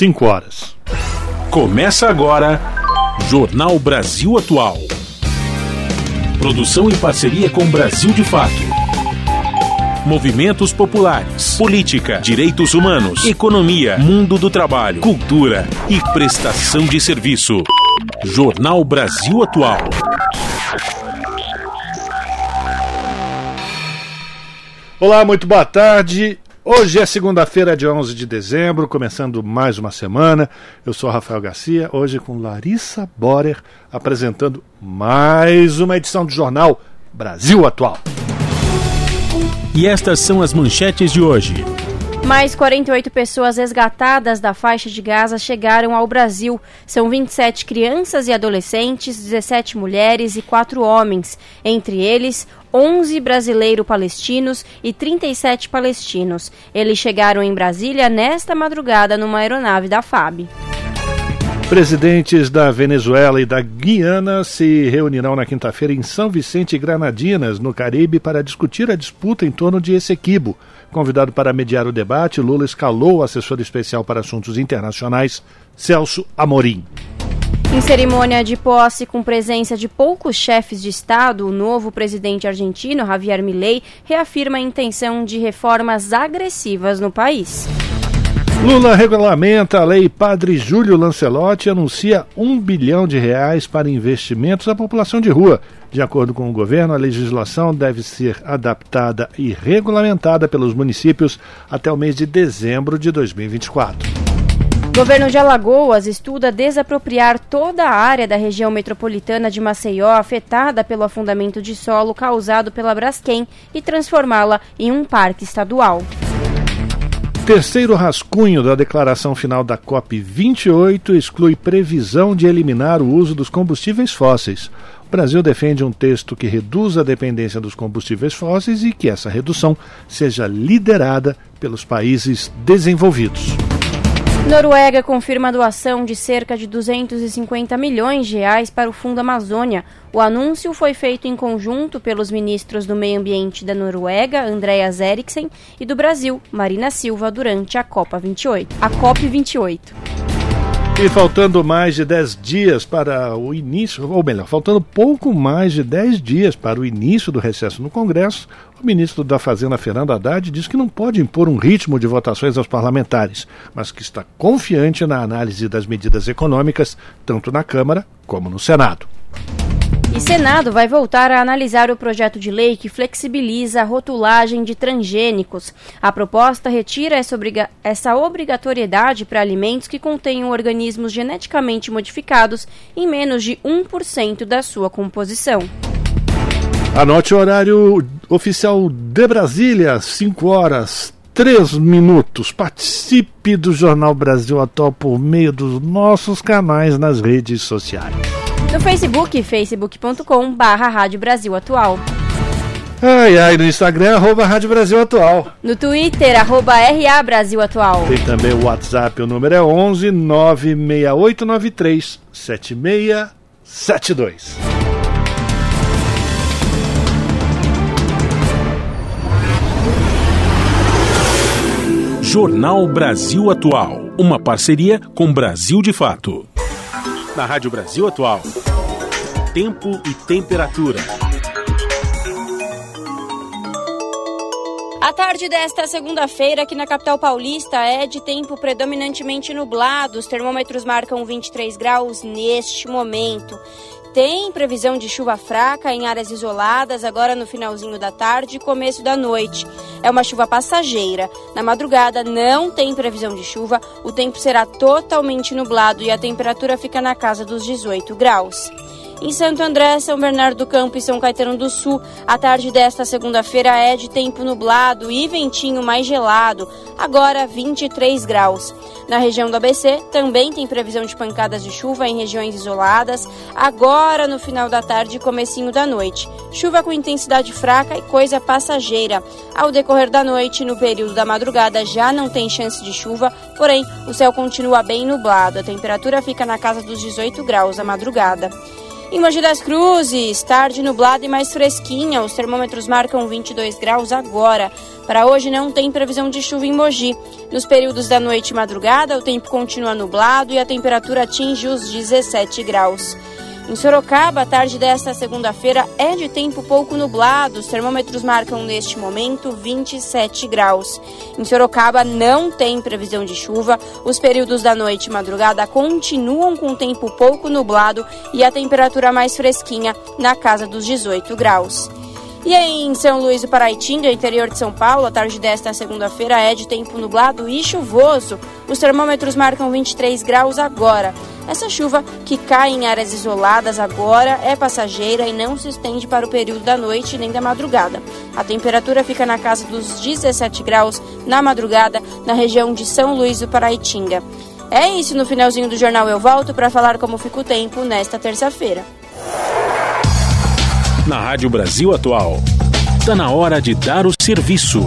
5 horas. Começa agora Jornal Brasil Atual. Produção em parceria com Brasil de Fato. Movimentos populares, política, direitos humanos, economia, mundo do trabalho, cultura e prestação de serviço. Jornal Brasil Atual. Olá, muito boa tarde. Hoje é segunda-feira, dia 11 de dezembro, começando mais uma semana. Eu sou Rafael Garcia, hoje com Larissa Borer, apresentando mais uma edição do jornal Brasil Atual. E estas são as manchetes de hoje. Mais 48 pessoas resgatadas da faixa de Gaza chegaram ao Brasil. São 27 crianças e adolescentes, 17 mulheres e 4 homens. Entre eles, 11 brasileiro-palestinos e 37 palestinos. Eles chegaram em Brasília nesta madrugada numa aeronave da FAB. Presidentes da Venezuela e da Guiana se reunirão na quinta-feira em São Vicente e Granadinas, no Caribe, para discutir a disputa em torno de Essequibo. Convidado para mediar o debate, Lula escalou o assessor especial para assuntos internacionais, Celso Amorim. Em cerimônia de posse com presença de poucos chefes de Estado, o novo presidente argentino, Javier Milei, reafirma a intenção de reformas agressivas no país. Lula regulamenta a lei Padre Júlio Lancelotti e anuncia um bilhão de reais para investimentos à população de rua. De acordo com o governo, a legislação deve ser adaptada e regulamentada pelos municípios até o mês de dezembro de 2024. Governo de Alagoas estuda desapropriar toda a área da região metropolitana de Maceió afetada pelo afundamento de solo causado pela Braskem e transformá-la em um parque estadual. Terceiro rascunho da declaração final da COP28 exclui previsão de eliminar o uso dos combustíveis fósseis. O Brasil defende um texto que reduza a dependência dos combustíveis fósseis e que essa redução seja liderada pelos países desenvolvidos. Noruega confirma a doação de cerca de 250 milhões de reais para o Fundo Amazônia. O anúncio foi feito em conjunto pelos ministros do Meio Ambiente da Noruega, Andreas Eriksen, e do Brasil, Marina Silva, durante a Copa 28. A COP 28. E faltando mais de 10 dias para o início, ou melhor, faltando pouco mais de 10 dias para o início do recesso no Congresso, o ministro da Fazenda, Fernando Haddad, diz que não pode impor um ritmo de votações aos parlamentares, mas que está confiante na análise das medidas econômicas, tanto na Câmara como no Senado. E Senado vai voltar a analisar o projeto de lei que flexibiliza a rotulagem de transgênicos. A proposta retira essa, obriga essa obrigatoriedade para alimentos que contenham organismos geneticamente modificados em menos de 1% da sua composição. Anote o horário oficial de Brasília, 5 horas 3 minutos. Participe do Jornal Brasil Atual por meio dos nossos canais nas redes sociais. No Facebook, facebook.com barra Rádio Brasil Atual. Ai, ai, no Instagram, arroba Rádio Brasil Atual. No Twitter, arroba RA Brasil Atual. Tem também o WhatsApp, o número é 11 96893 7672. Jornal Brasil Atual, uma parceria com Brasil de Fato. Na Rádio Brasil Atual, tempo e temperatura. A tarde desta segunda-feira aqui na capital paulista é de tempo predominantemente nublado. Os termômetros marcam 23 graus neste momento. Tem previsão de chuva fraca em áreas isoladas agora no finalzinho da tarde e começo da noite. É uma chuva passageira. Na madrugada não tem previsão de chuva, o tempo será totalmente nublado e a temperatura fica na casa dos 18 graus. Em Santo André, São Bernardo do Campo e São Caetano do Sul, a tarde desta segunda-feira é de tempo nublado e ventinho mais gelado, agora 23 graus. Na região do ABC, também tem previsão de pancadas de chuva em regiões isoladas, agora no final da tarde e comecinho da noite. Chuva com intensidade fraca e coisa passageira. Ao decorrer da noite, no período da madrugada, já não tem chance de chuva, porém, o céu continua bem nublado. A temperatura fica na casa dos 18 graus à madrugada. Em Mogi das Cruzes, tarde nublada e mais fresquinha. Os termômetros marcam 22 graus agora. Para hoje não tem previsão de chuva em Mogi. Nos períodos da noite e madrugada, o tempo continua nublado e a temperatura atinge os 17 graus. Em Sorocaba, a tarde desta segunda-feira é de tempo pouco nublado. Os termômetros marcam neste momento 27 graus. Em Sorocaba não tem previsão de chuva. Os períodos da noite e madrugada continuam com tempo pouco nublado e a temperatura mais fresquinha na casa dos 18 graus. E em São Luís do Paraitinga, interior de São Paulo, a tarde desta segunda-feira é de tempo nublado e chuvoso. Os termômetros marcam 23 graus agora. Essa chuva, que cai em áreas isoladas agora, é passageira e não se estende para o período da noite nem da madrugada. A temperatura fica na casa dos 17 graus na madrugada, na região de São Luís do Paraitinga. É isso, no finalzinho do jornal eu volto para falar como fica o tempo nesta terça-feira na Rádio Brasil Atual. Está na hora de dar o serviço.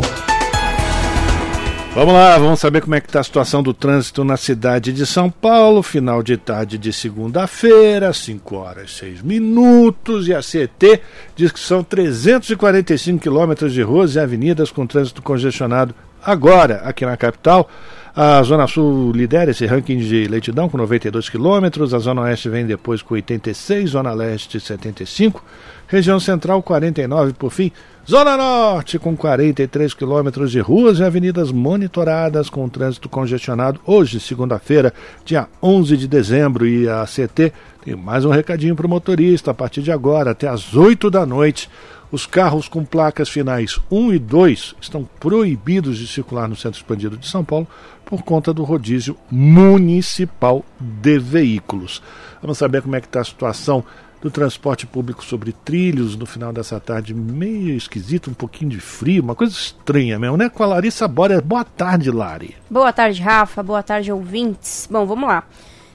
Vamos lá, vamos saber como é que está a situação do trânsito na cidade de São Paulo, final de tarde de segunda-feira, 5 horas e 6 minutos, e a CET diz que são 345 quilômetros de ruas e avenidas com trânsito congestionado agora aqui na capital. A Zona Sul lidera esse ranking de leitidão com 92 quilômetros, a Zona Oeste vem depois com 86, Zona Leste 75, Região Central 49 por fim, Zona Norte com 43 quilômetros de ruas e avenidas monitoradas com trânsito congestionado. Hoje, segunda-feira, dia 11 de dezembro, e a CT tem mais um recadinho para o motorista, a partir de agora, até às 8 da noite, os carros com placas finais 1 e 2 estão proibidos de circular no centro expandido de São Paulo por conta do rodízio municipal de veículos. Vamos saber como é que está a situação do transporte público sobre trilhos no final dessa tarde, meio esquisito, um pouquinho de frio, uma coisa estranha mesmo, né? Com a Larissa Bora. Boa tarde, Lari. Boa tarde, Rafa. Boa tarde, ouvintes. Bom, vamos lá.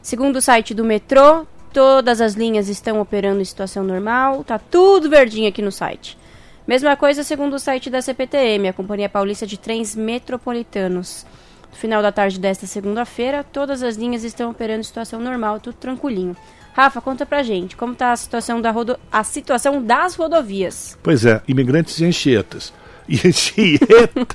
Segundo o site do metrô, Todas as linhas estão operando em situação normal, tá tudo verdinho aqui no site. Mesma coisa segundo o site da CPTM, a Companhia Paulista de Trens Metropolitanos. No final da tarde desta segunda-feira, todas as linhas estão operando em situação normal, tudo tranquilinho. Rafa, conta pra gente, como está a situação, da rodo... a situação das rodovias? Pois é, imigrantes e enxetas Anchieta.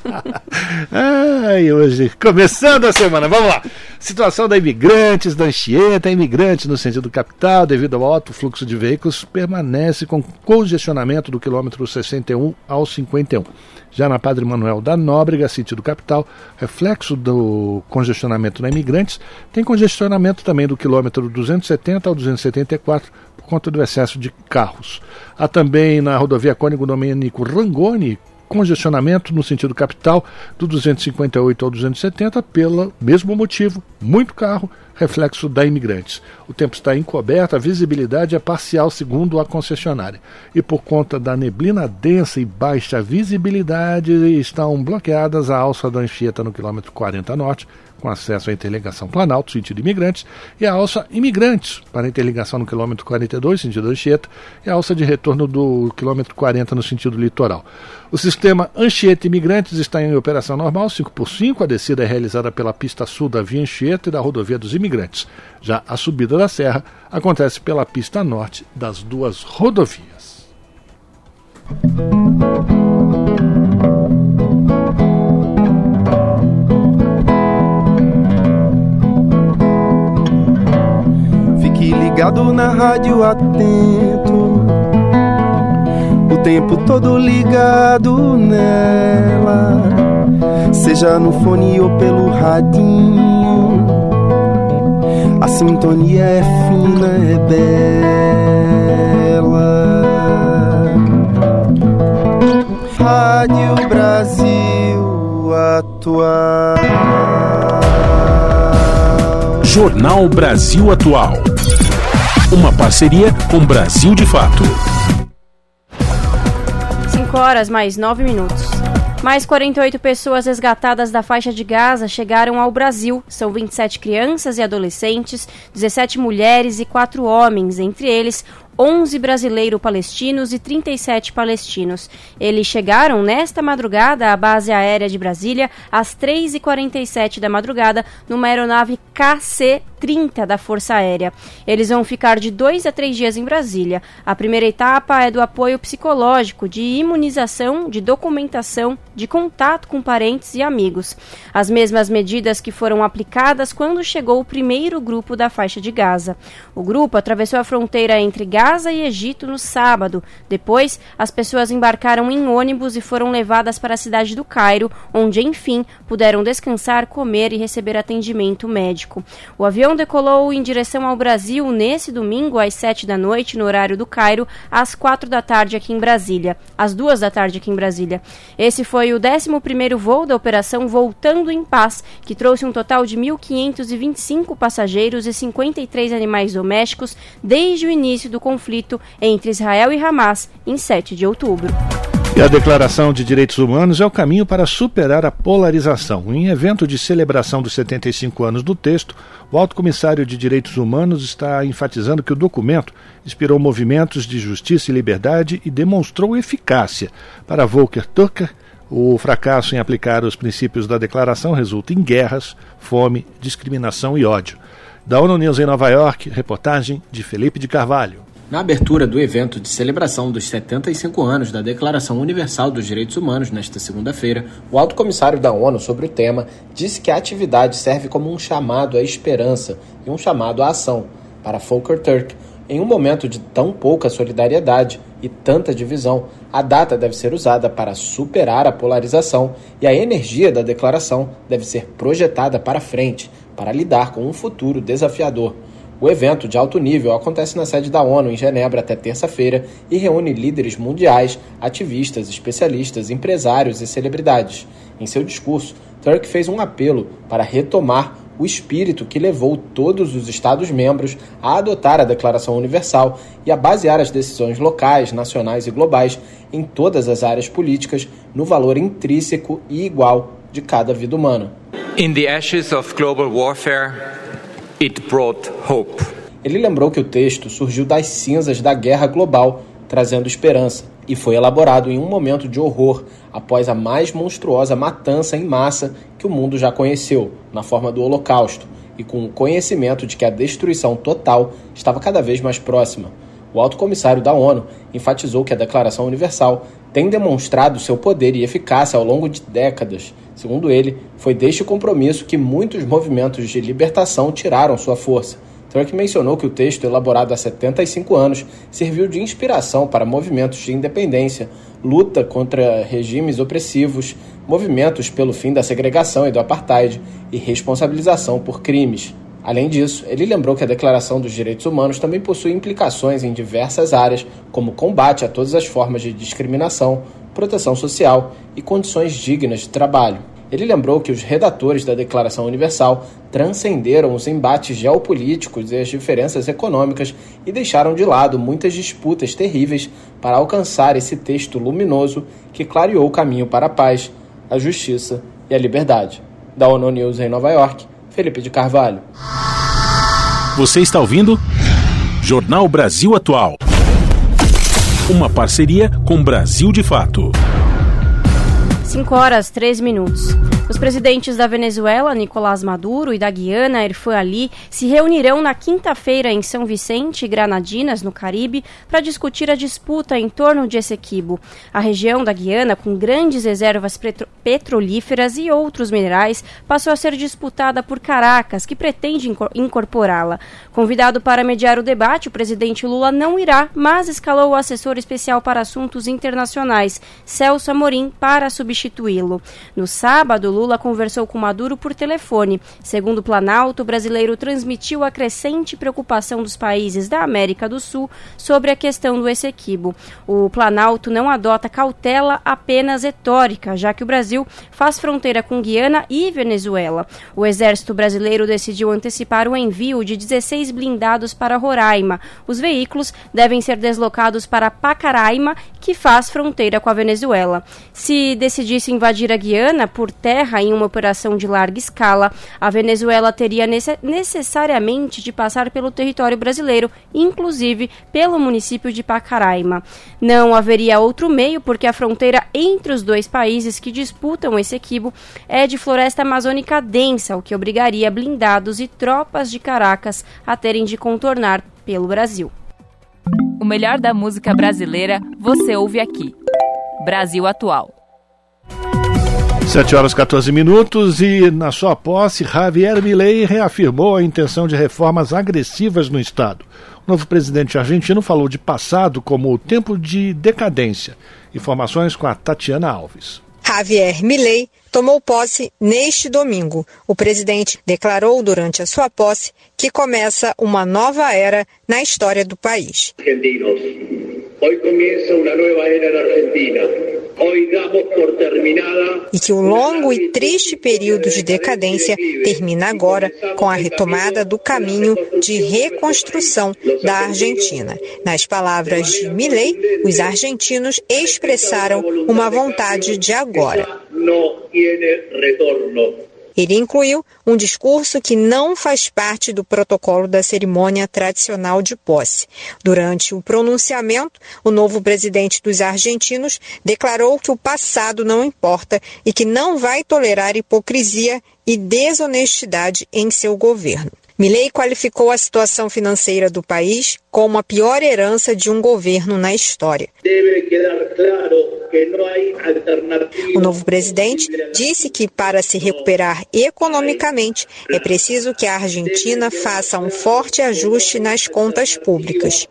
Ai, hoje, começando a semana, vamos lá. Situação da imigrantes da Anchieta, imigrante no sentido capital, devido ao alto fluxo de veículos, permanece com congestionamento do quilômetro 61 ao 51. Já na Padre Manuel da Nóbrega, sentido capital, reflexo do congestionamento na Imigrantes, tem congestionamento também do quilômetro 270 ao 274 por conta do excesso de carros. Há também na rodovia Cônigo Domênico Rangoni congestionamento no sentido capital do 258 ao 270 pelo mesmo motivo, muito carro, reflexo da imigrantes. O tempo está encoberto, a visibilidade é parcial segundo a concessionária. E por conta da neblina densa e baixa visibilidade, estão bloqueadas a alça da Anchieta no quilômetro 40 norte, com acesso à interligação Planalto, sentido imigrantes, e a alça Imigrantes, para interligação no quilômetro 42, sentido Anchieta, e a alça de retorno do quilômetro 40 no sentido litoral. O sistema Anchieta Imigrantes está em operação normal, 5x5. A descida é realizada pela pista sul da Via Anchieta e da rodovia dos Imigrantes. Já a subida da serra acontece pela pista norte das duas rodovias. Ligado na rádio atento, o tempo todo ligado nela, seja no fone ou pelo radinho. A sintonia é fina, é bela. Rádio Brasil Atual. Jornal Brasil Atual. Uma parceria com Brasil de Fato. 5 horas mais 9 minutos. Mais 48 pessoas resgatadas da faixa de Gaza chegaram ao Brasil. São 27 crianças e adolescentes, 17 mulheres e 4 homens, entre eles 11 brasileiros palestinos e 37 palestinos. Eles chegaram nesta madrugada à base aérea de Brasília às 3h47 da madrugada numa aeronave KC 30 da Força Aérea. Eles vão ficar de dois a três dias em Brasília. A primeira etapa é do apoio psicológico, de imunização, de documentação, de contato com parentes e amigos. As mesmas medidas que foram aplicadas quando chegou o primeiro grupo da faixa de Gaza. O grupo atravessou a fronteira entre Gaza e Egito no sábado. Depois, as pessoas embarcaram em ônibus e foram levadas para a cidade do Cairo, onde, enfim, puderam descansar, comer e receber atendimento médico. O avião decolou em direção ao Brasil nesse domingo, às sete da noite, no horário do Cairo, às quatro da tarde aqui em Brasília. Às duas da tarde aqui em Brasília. Esse foi o 11 primeiro voo da operação Voltando em Paz, que trouxe um total de 1.525 passageiros e 53 animais domésticos desde o início do conflito entre Israel e Hamas, em 7 de outubro. E a Declaração de Direitos Humanos é o caminho para superar a polarização. Em evento de celebração dos 75 anos do texto, o Alto Comissário de Direitos Humanos está enfatizando que o documento inspirou movimentos de justiça e liberdade e demonstrou eficácia. Para Volker Turker, o fracasso em aplicar os princípios da declaração resulta em guerras, fome, discriminação e ódio. Da ONU News em Nova York, reportagem de Felipe de Carvalho. Na abertura do evento de celebração dos 75 anos da Declaração Universal dos Direitos Humanos nesta segunda-feira, o alto comissário da ONU sobre o tema disse que a atividade serve como um chamado à esperança e um chamado à ação. Para Volker Turk, em um momento de tão pouca solidariedade e tanta divisão, a data deve ser usada para superar a polarização e a energia da declaração deve ser projetada para frente para lidar com um futuro desafiador. O evento de alto nível acontece na sede da ONU em Genebra até terça-feira e reúne líderes mundiais, ativistas, especialistas, empresários e celebridades. Em seu discurso, Turk fez um apelo para retomar o espírito que levou todos os Estados-membros a adotar a Declaração Universal e a basear as decisões locais, nacionais e globais em todas as áreas políticas no valor intrínseco e igual de cada vida humana. In the ashes of global warfare, It brought hope. Ele lembrou que o texto surgiu das cinzas da guerra global, trazendo esperança, e foi elaborado em um momento de horror após a mais monstruosa matança em massa que o mundo já conheceu, na forma do Holocausto, e com o conhecimento de que a destruição total estava cada vez mais próxima. O alto comissário da ONU enfatizou que a Declaração Universal tem demonstrado seu poder e eficácia ao longo de décadas. Segundo ele, foi deste compromisso que muitos movimentos de libertação tiraram sua força. Turk mencionou que o texto, elaborado há 75 anos, serviu de inspiração para movimentos de independência, luta contra regimes opressivos, movimentos pelo fim da segregação e do apartheid e responsabilização por crimes. Além disso, ele lembrou que a Declaração dos Direitos Humanos também possui implicações em diversas áreas, como combate a todas as formas de discriminação, proteção social e condições dignas de trabalho. Ele lembrou que os redatores da Declaração Universal transcenderam os embates geopolíticos e as diferenças econômicas e deixaram de lado muitas disputas terríveis para alcançar esse texto luminoso que clareou o caminho para a paz, a justiça e a liberdade. Da ONU News em Nova York, Felipe de Carvalho. Você está ouvindo? Jornal Brasil Atual. Uma parceria com Brasil de Fato. 5 horas 3 minutos. Os presidentes da Venezuela, Nicolás Maduro, e da Guiana, Irfan Ali, se reunirão na quinta-feira em São Vicente Granadinas, no Caribe, para discutir a disputa em torno de Essequibo. A região da Guiana, com grandes reservas petro petrolíferas e outros minerais, passou a ser disputada por Caracas, que pretende incorporá-la. Convidado para mediar o debate, o presidente Lula não irá, mas escalou o assessor especial para assuntos internacionais, Celso Amorim, para substituí-lo. No sábado, Lula conversou com Maduro por telefone. Segundo o Planalto, o brasileiro transmitiu a crescente preocupação dos países da América do Sul sobre a questão do Essequibo. O Planalto não adota cautela apenas retórica, já que o Brasil faz fronteira com Guiana e Venezuela. O exército brasileiro decidiu antecipar o envio de 16 blindados para Roraima. Os veículos devem ser deslocados para Pacaraima, que faz fronteira com a Venezuela. Se decidisse invadir a Guiana por terra, guerra em uma operação de larga escala, a Venezuela teria necessariamente de passar pelo território brasileiro, inclusive pelo município de Pacaraima. Não haveria outro meio porque a fronteira entre os dois países que disputam esse equibo é de floresta amazônica densa, o que obrigaria blindados e tropas de Caracas a terem de contornar pelo Brasil. O melhor da música brasileira você ouve aqui. Brasil Atual. 7 horas 14 minutos e, na sua posse, Javier Milei reafirmou a intenção de reformas agressivas no Estado. O novo presidente argentino falou de passado como o tempo de decadência. Informações com a Tatiana Alves. Javier Milei tomou posse neste domingo. O presidente declarou durante a sua posse que começa uma nova era na história do país. Argentinos, hoje começa uma nova era na Argentina. E que o longo e triste período de decadência termina agora com a retomada do caminho de reconstrução da Argentina. Nas palavras de Milei, os argentinos expressaram uma vontade de agora. Ele incluiu um discurso que não faz parte do protocolo da cerimônia tradicional de posse. Durante o pronunciamento, o novo presidente dos argentinos declarou que o passado não importa e que não vai tolerar hipocrisia e desonestidade em seu governo. Milley qualificou a situação financeira do país como a pior herança de um governo na história. O novo presidente disse que para se recuperar economicamente é preciso que a Argentina faça um forte ajuste nas contas públicas.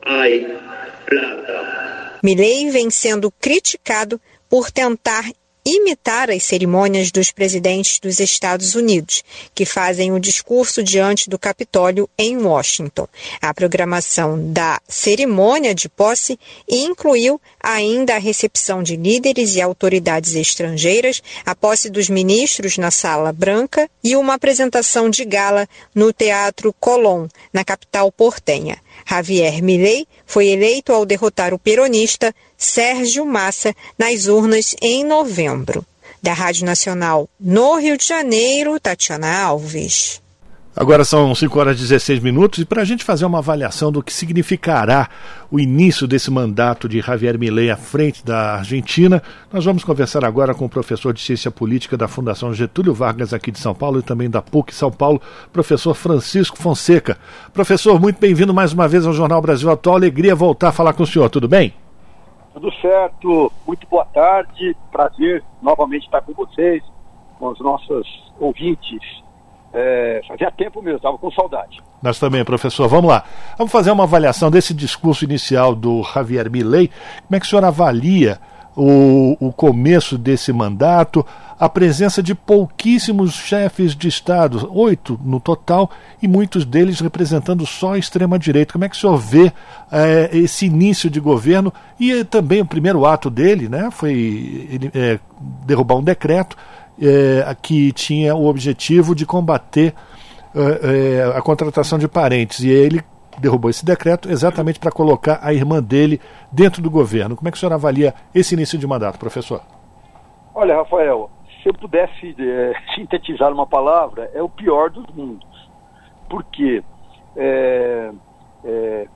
Milley vem sendo criticado por tentar imitar as cerimônias dos presidentes dos Estados Unidos, que fazem o discurso diante do Capitólio em Washington. A programação da cerimônia de posse incluiu ainda a recepção de líderes e autoridades estrangeiras, a posse dos ministros na Sala Branca e uma apresentação de gala no Teatro Colón, na capital portenha. Javier Milei foi eleito ao derrotar o peronista Sérgio Massa nas urnas em novembro. Da Rádio Nacional no Rio de Janeiro, Tatiana Alves. Agora são 5 horas e 16 minutos e para a gente fazer uma avaliação do que significará o início desse mandato de Javier Milei à frente da Argentina, nós vamos conversar agora com o professor de Ciência Política da Fundação Getúlio Vargas aqui de São Paulo e também da PUC São Paulo, professor Francisco Fonseca. Professor, muito bem-vindo mais uma vez ao Jornal Brasil Atual. Alegria voltar a falar com o senhor, tudo bem? Tudo certo, muito boa tarde, prazer novamente estar com vocês, com os nossos ouvintes é, fazia tempo mesmo, estava com saudade. Nós também, professor. Vamos lá. Vamos fazer uma avaliação desse discurso inicial do Javier Milei. Como é que o senhor avalia o, o começo desse mandato, a presença de pouquíssimos chefes de Estado, oito no total, e muitos deles representando só a extrema-direita. Como é que o senhor vê é, esse início de governo e também o primeiro ato dele né, foi é, derrubar um decreto é, que tinha o objetivo de combater é, a contratação de parentes. E ele derrubou esse decreto exatamente para colocar a irmã dele dentro do governo. Como é que o senhor avalia esse início de mandato, professor? Olha, Rafael, se eu pudesse é, sintetizar uma palavra, é o pior dos mundos. Porque é, é,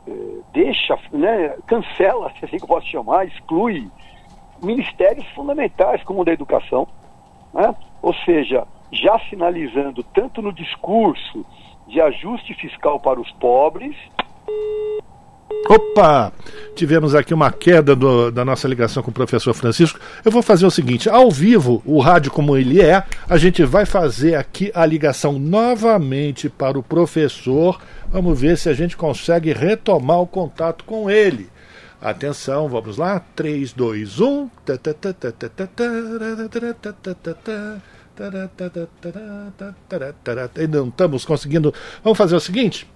deixa, né, cancela, se assim que eu posso chamar, exclui ministérios fundamentais como o da educação, né? Ou seja, já sinalizando tanto no discurso de ajuste fiscal para os pobres. Opa! Tivemos aqui uma queda do, da nossa ligação com o professor Francisco. Eu vou fazer o seguinte: ao vivo, o rádio como ele é, a gente vai fazer aqui a ligação novamente para o professor. Vamos ver se a gente consegue retomar o contato com ele. Atenção, vamos lá. 3, 2, 1. Não estamos conseguindo. Vamos fazer o seguinte: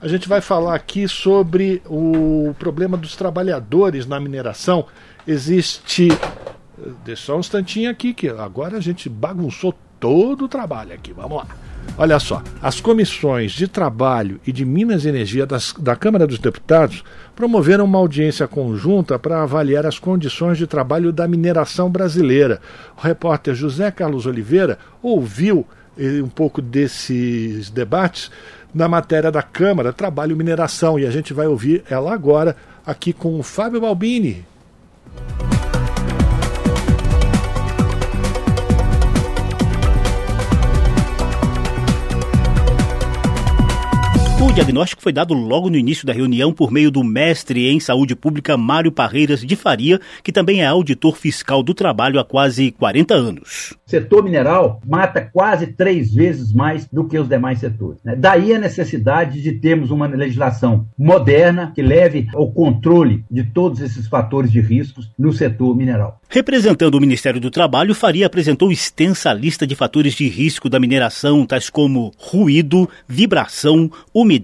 a gente vai falar aqui sobre o problema dos trabalhadores na mineração. Existe. Deixa só um instantinho aqui, que agora a gente bagunçou todo o trabalho aqui. Vamos lá. Olha só, as comissões de trabalho e de Minas e Energia das, da Câmara dos Deputados promoveram uma audiência conjunta para avaliar as condições de trabalho da mineração brasileira. O repórter José Carlos Oliveira ouviu eh, um pouco desses debates na matéria da Câmara Trabalho e Mineração e a gente vai ouvir ela agora aqui com o Fábio Balbini. O diagnóstico foi dado logo no início da reunião por meio do mestre em saúde pública Mário Parreiras de Faria, que também é auditor fiscal do trabalho há quase 40 anos. O setor mineral mata quase três vezes mais do que os demais setores. Né? Daí a necessidade de termos uma legislação moderna que leve ao controle de todos esses fatores de riscos no setor mineral. Representando o Ministério do Trabalho, Faria apresentou extensa lista de fatores de risco da mineração, tais como ruído, vibração, umidade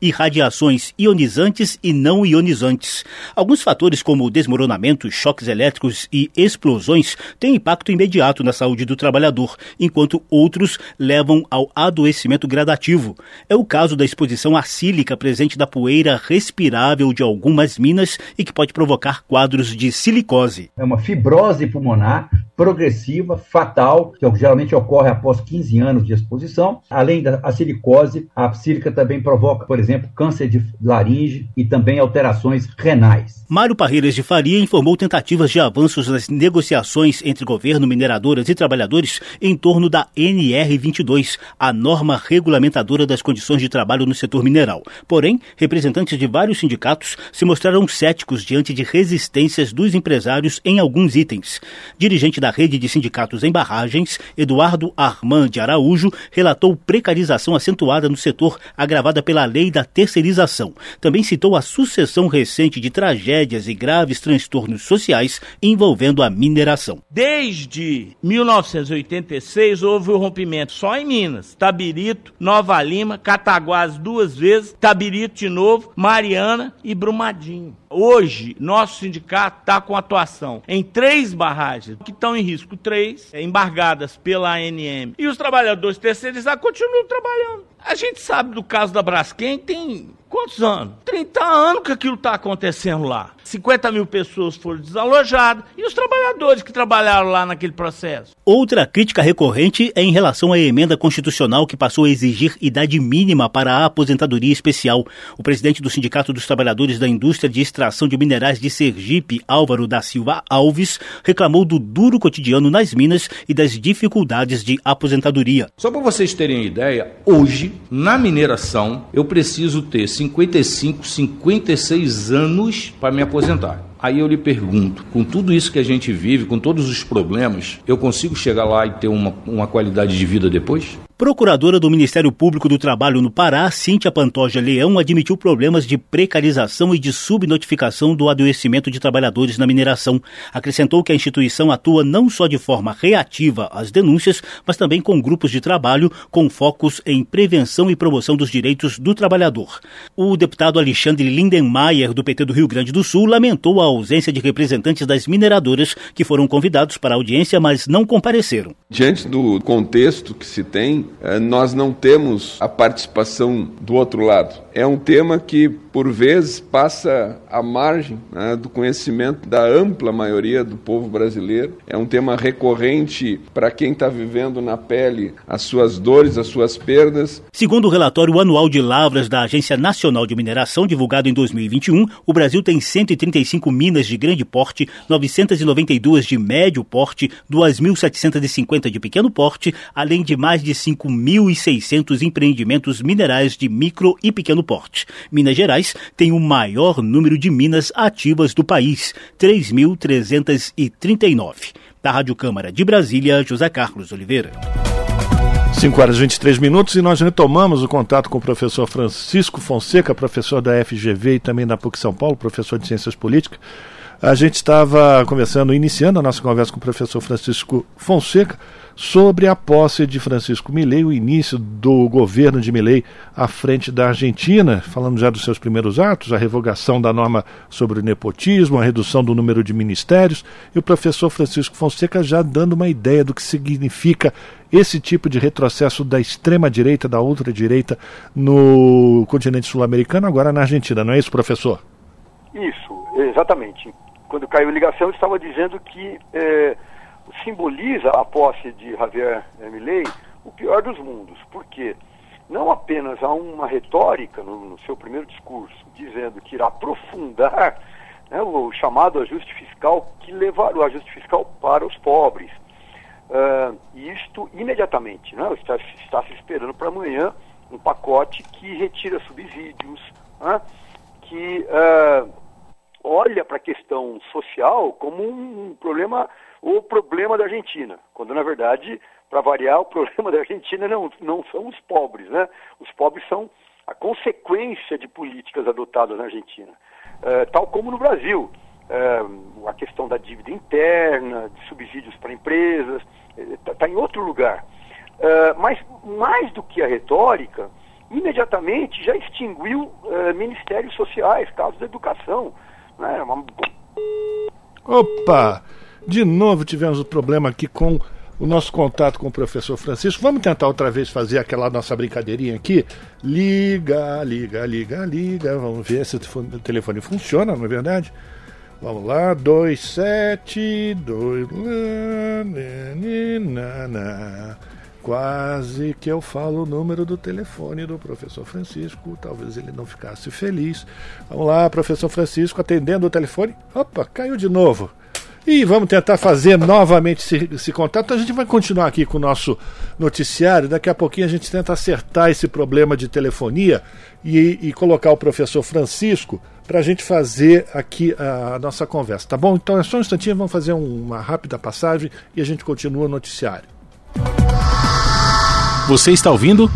e radiações ionizantes e não ionizantes. Alguns fatores, como desmoronamento, choques elétricos e explosões, têm impacto imediato na saúde do trabalhador, enquanto outros levam ao adoecimento gradativo. É o caso da exposição acílica presente da poeira respirável de algumas minas e que pode provocar quadros de silicose. É uma fibrose pulmonar progressiva, fatal, que geralmente ocorre após 15 anos de exposição. Além da silicose, a sílica também provoca, por exemplo, câncer de laringe e também alterações renais. Mário Parreiras de Faria informou tentativas de avanços nas negociações entre governo, mineradoras e trabalhadores em torno da NR22, a norma regulamentadora das condições de trabalho no setor mineral. Porém, representantes de vários sindicatos se mostraram céticos diante de resistências dos empresários em alguns itens. Dirigente da rede de sindicatos em barragens, Eduardo Armand de Araújo, relatou precarização acentuada no setor agravada pela lei da terceirização. Também citou a sucessão recente de tragédias e graves transtornos sociais envolvendo a mineração. Desde 1986 houve o rompimento só em Minas, Tabirito, Nova Lima, Cataguás duas vezes, Tabirito de novo, Mariana e Brumadinho. Hoje, nosso sindicato está com atuação em três barragens que estão em risco, três, embargadas pela ANM. E os trabalhadores terceirizados continuam trabalhando. A gente sabe do caso da Braskem, tem quantos anos? 30 anos que aquilo está acontecendo lá. 50 mil pessoas foram desalojadas e os trabalhadores que trabalharam lá naquele processo. Outra crítica recorrente é em relação à emenda constitucional que passou a exigir idade mínima para a aposentadoria especial. O presidente do Sindicato dos Trabalhadores da Indústria de Extração de Minerais de Sergipe, Álvaro da Silva Alves, reclamou do duro cotidiano nas minas e das dificuldades de aposentadoria. Só para vocês terem ideia, hoje, na mineração, eu preciso ter 55, 56 anos para me aposentar aposentar. Aí eu lhe pergunto, com tudo isso que a gente vive, com todos os problemas, eu consigo chegar lá e ter uma, uma qualidade de vida depois? Procuradora do Ministério Público do Trabalho no Pará, Cíntia Pantoja Leão, admitiu problemas de precarização e de subnotificação do adoecimento de trabalhadores na mineração. Acrescentou que a instituição atua não só de forma reativa às denúncias, mas também com grupos de trabalho com focos em prevenção e promoção dos direitos do trabalhador. O deputado Alexandre Lindenmayer, do PT do Rio Grande do Sul, lamentou a ausência de representantes das mineradoras que foram convidados para a audiência, mas não compareceram. Diante do contexto que se tem, eh, nós não temos a participação do outro lado. É um tema que, por vezes, passa à margem né, do conhecimento da ampla maioria do povo brasileiro. É um tema recorrente para quem está vivendo na pele as suas dores, as suas perdas. Segundo o relatório anual de lavras da Agência Nacional de Mineração, divulgado em 2021, o Brasil tem 135 minas de grande porte, 992 de médio porte, 2.750 de pequeno porte, além de mais de 5.600 empreendimentos minerais de micro e pequeno porte. Minas Gerais tem o maior número de minas ativas do país, 3.339. Da Rádio Câmara de Brasília, José Carlos Oliveira. 5 horas e 23 minutos e nós retomamos o contato com o professor Francisco Fonseca, professor da FGV e também da PUC São Paulo, professor de Ciências Políticas. A gente estava conversando, iniciando a nossa conversa com o professor Francisco Fonseca sobre a posse de Francisco Milei, o início do governo de Milei à frente da Argentina, falando já dos seus primeiros atos, a revogação da norma sobre o nepotismo, a redução do número de ministérios, e o professor Francisco Fonseca já dando uma ideia do que significa esse tipo de retrocesso da extrema-direita, da ultra-direita no continente sul-americano, agora na Argentina, não é isso, professor? Isso, exatamente. Quando caiu a ligação, eu estava dizendo que eh, simboliza a posse de Javier Milei o pior dos mundos. Por quê? Não apenas há uma retórica no, no seu primeiro discurso, dizendo que irá aprofundar né, o, chamado ajuste fiscal, que levará o ajuste fiscal para os pobres. Uh, isto imediatamente, né, está, está se esperando para amanhã um pacote que retira subsídios, né, que uh, olha para a questão social como um, um problema o problema da Argentina, quando na verdade, para variar, o problema da Argentina não, não são os pobres, né? Os pobres são a consequência de políticas adotadas na Argentina. Uh, tal como no Brasil, uh, a questão da dívida interna, de subsídios para empresas, está tá em outro lugar. Uh, mas mais do que a retórica, imediatamente já extinguiu ministérios sociais, casos da educação. Né? Uma... Opa! De novo tivemos o um problema aqui com o nosso contato com o professor Francisco. Vamos tentar outra vez fazer aquela nossa brincadeirinha aqui. Liga, liga, liga, liga. Vamos ver se o telefone funciona, não é verdade? Vamos lá, 272. Quase que eu falo o número do telefone do professor Francisco. Talvez ele não ficasse feliz. Vamos lá, professor Francisco, atendendo o telefone. Opa, caiu de novo. E vamos tentar fazer novamente esse, esse contato. A gente vai continuar aqui com o nosso noticiário. Daqui a pouquinho a gente tenta acertar esse problema de telefonia e, e colocar o professor Francisco para a gente fazer aqui a, a, nossa conversa, tá bom? Então é só um instantinho, vamos fazer um, uma rápida passagem e a gente continua o noticiário. Você está ouvindo?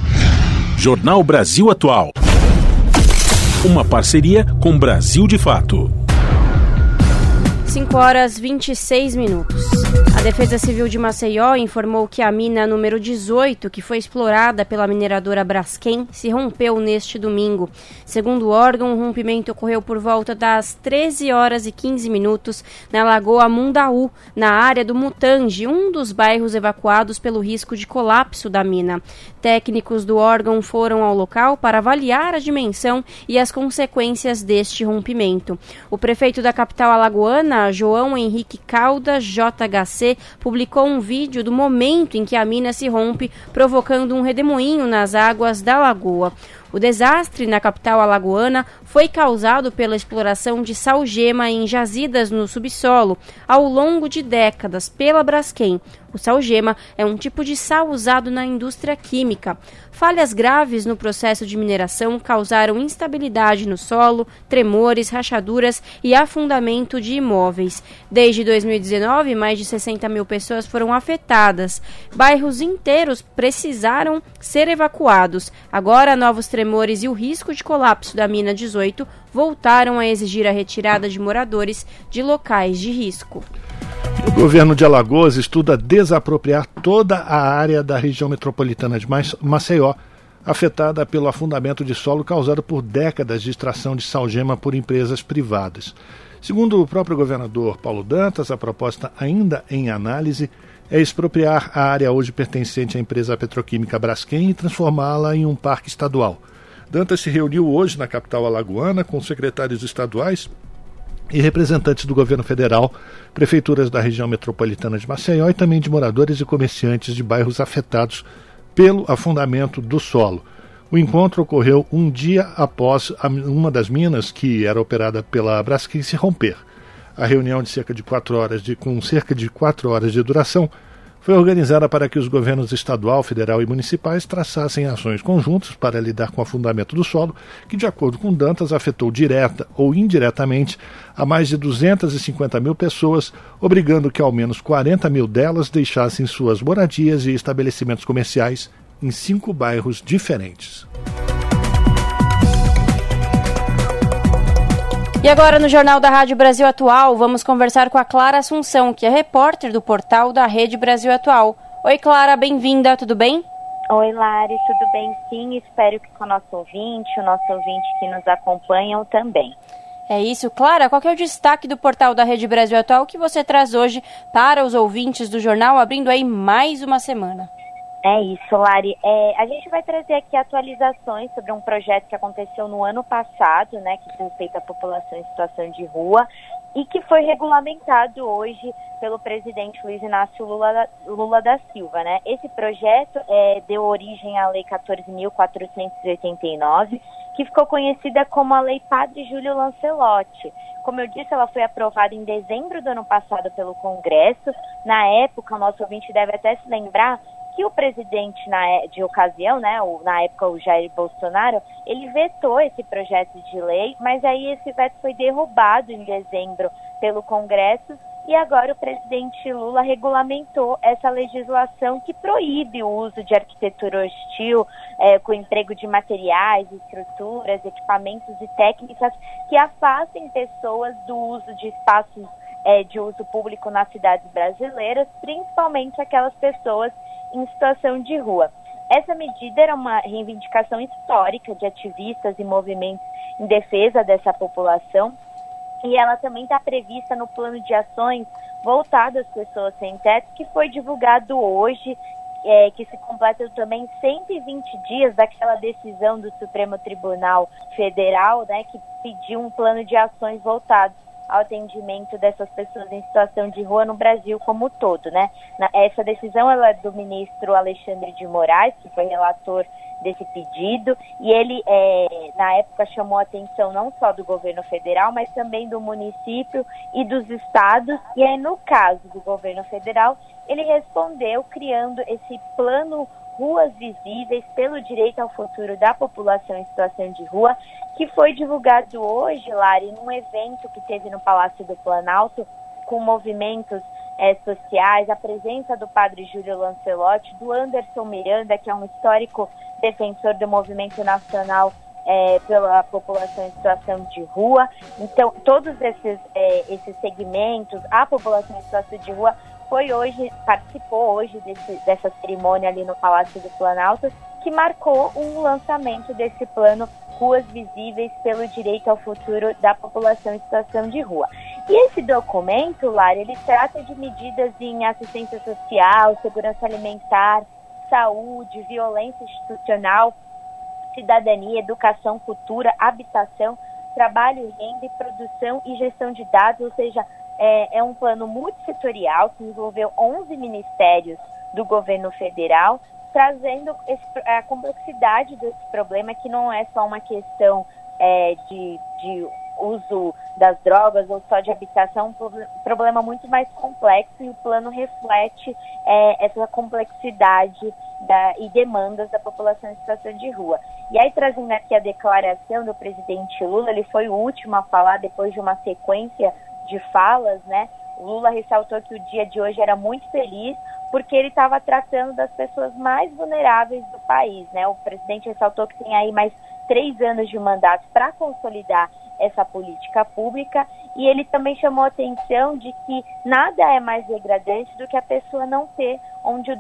Jornal Brasil Atual. Uma parceria com Brasil de Fato. 5 horas 26 minutos. A Defesa Civil de Maceió informou que a mina número 18, que foi explorada pela mineradora Braskem, se rompeu neste domingo. Segundo o órgão, o rompimento ocorreu por volta das 13 horas e 15 minutos na Lagoa Mundaú, na área do Mutange, um dos bairros evacuados pelo risco de colapso da mina. Técnicos do órgão foram ao local para avaliar a dimensão e as consequências deste rompimento. O prefeito da capital alagoana, João Henrique Caldas, JHC, publicou um vídeo do momento em que a mina se rompe, provocando um redemoinho nas águas da lagoa. O desastre na capital alagoana foi causado pela exploração de salgema em jazidas no subsolo ao longo de décadas pela Braskem. O salgema é um tipo de sal usado na indústria química. Falhas graves no processo de mineração causaram instabilidade no solo, tremores, rachaduras e afundamento de imóveis. Desde 2019, mais de 60 mil pessoas foram afetadas. Bairros inteiros precisaram ser evacuados. Agora, novos tremores e o risco de colapso da mina 18 voltaram a exigir a retirada de moradores de locais de risco. O governo de Alagoas estuda desapropriar toda a área da região metropolitana de Maceió, afetada pelo afundamento de solo causado por décadas de extração de salgema por empresas privadas. Segundo o próprio governador Paulo Dantas, a proposta ainda em análise é expropriar a área hoje pertencente à empresa petroquímica Braskem e transformá-la em um parque estadual. Dantas se reuniu hoje na capital alagoana com secretários estaduais e representantes do governo federal, prefeituras da região metropolitana de Maceió e também de moradores e comerciantes de bairros afetados pelo afundamento do solo. O encontro ocorreu um dia após uma das minas que era operada pela Braskem se romper. A reunião de cerca de quatro horas, de, com cerca de quatro horas de duração, foi organizada para que os governos estadual, federal e municipais traçassem ações conjuntas para lidar com o afundamento do solo, que, de acordo com Dantas, afetou direta ou indiretamente a mais de 250 mil pessoas, obrigando que ao menos 40 mil delas deixassem suas moradias e estabelecimentos comerciais em cinco bairros diferentes. E agora no Jornal da Rádio Brasil Atual, vamos conversar com a Clara Assunção, que é repórter do portal da Rede Brasil Atual. Oi, Clara, bem-vinda, tudo bem? Oi, Lari, tudo bem? Sim, espero que com o nosso ouvinte, o nosso ouvinte que nos acompanham também. É isso. Clara, qual é o destaque do portal da Rede Brasil Atual que você traz hoje para os ouvintes do jornal, abrindo aí mais uma semana? É isso, Lari. É, a gente vai trazer aqui atualizações sobre um projeto que aconteceu no ano passado, né, que tem feito a população em situação de rua e que foi regulamentado hoje pelo presidente Luiz Inácio Lula, Lula da Silva, né? Esse projeto é, deu origem à Lei 14.489, que ficou conhecida como a Lei Padre Júlio Lancelotti. Como eu disse, ela foi aprovada em dezembro do ano passado pelo Congresso. Na época, o nosso ouvinte deve até se lembrar que o presidente na, é, de ocasião, né, o, na época o Jair Bolsonaro, ele vetou esse projeto de lei, mas aí esse veto foi derrubado em dezembro pelo Congresso e agora o presidente Lula regulamentou essa legislação que proíbe o uso de arquitetura hostil é, com emprego de materiais, estruturas, equipamentos e técnicas que afastem pessoas do uso de espaços é, de uso público nas cidades brasileiras, principalmente aquelas pessoas em situação de rua. Essa medida era uma reivindicação histórica de ativistas e movimentos em defesa dessa população e ela também está prevista no plano de ações voltado às pessoas sem teto, que foi divulgado hoje, é, que se completa também 120 dias daquela decisão do Supremo Tribunal Federal, né, que pediu um plano de ações voltado ao atendimento dessas pessoas em situação de rua no Brasil como um todo, né? essa decisão ela é do ministro Alexandre de Moraes, que foi relator desse pedido, e ele, é, na época, chamou a atenção não só do governo federal, mas também do município e dos estados, e aí, no caso do governo federal, ele respondeu criando esse plano Ruas Visíveis pelo Direito ao Futuro da População em Situação de Rua, que foi divulgado hoje, Lari, num evento que teve no Palácio do Planalto, com movimentos é, sociais, a presença do padre Júlio Lancelotti, do Anderson Miranda, que é um histórico defensor do movimento nacional é, pela população em situação de rua. Então, todos esses, é, esses segmentos, a população em situação de rua foi hoje, participou hoje desse, dessa cerimônia ali no Palácio do Planalto, que marcou um lançamento desse plano Ruas Visíveis pelo Direito ao Futuro da População em Situação de Rua. E esse documento, Lara, ele trata de medidas em assistência social, segurança alimentar, saúde, violência institucional, cidadania, educação, cultura, habitação, trabalho, renda, produção e gestão de dados, ou seja, é, é um plano multissetorial que envolveu 11 ministérios do governo federal, trazendo esse, a complexidade desse problema, que não é só uma questão é, de, de uso das drogas ou só de habitação, um problema muito mais complexo e o plano reflete é, essa complexidade da, e demandas da população em situação de rua. E aí, trazendo aqui a declaração do presidente Lula, ele foi o último a falar depois de uma sequência de falas, né? Lula ressaltou que o dia de hoje era muito feliz porque ele estava tratando das pessoas mais vulneráveis do país, né? O presidente ressaltou que tem aí mais três anos de mandato para consolidar essa política pública e ele também chamou a atenção de que nada é mais degradante do que a pessoa não ter onde,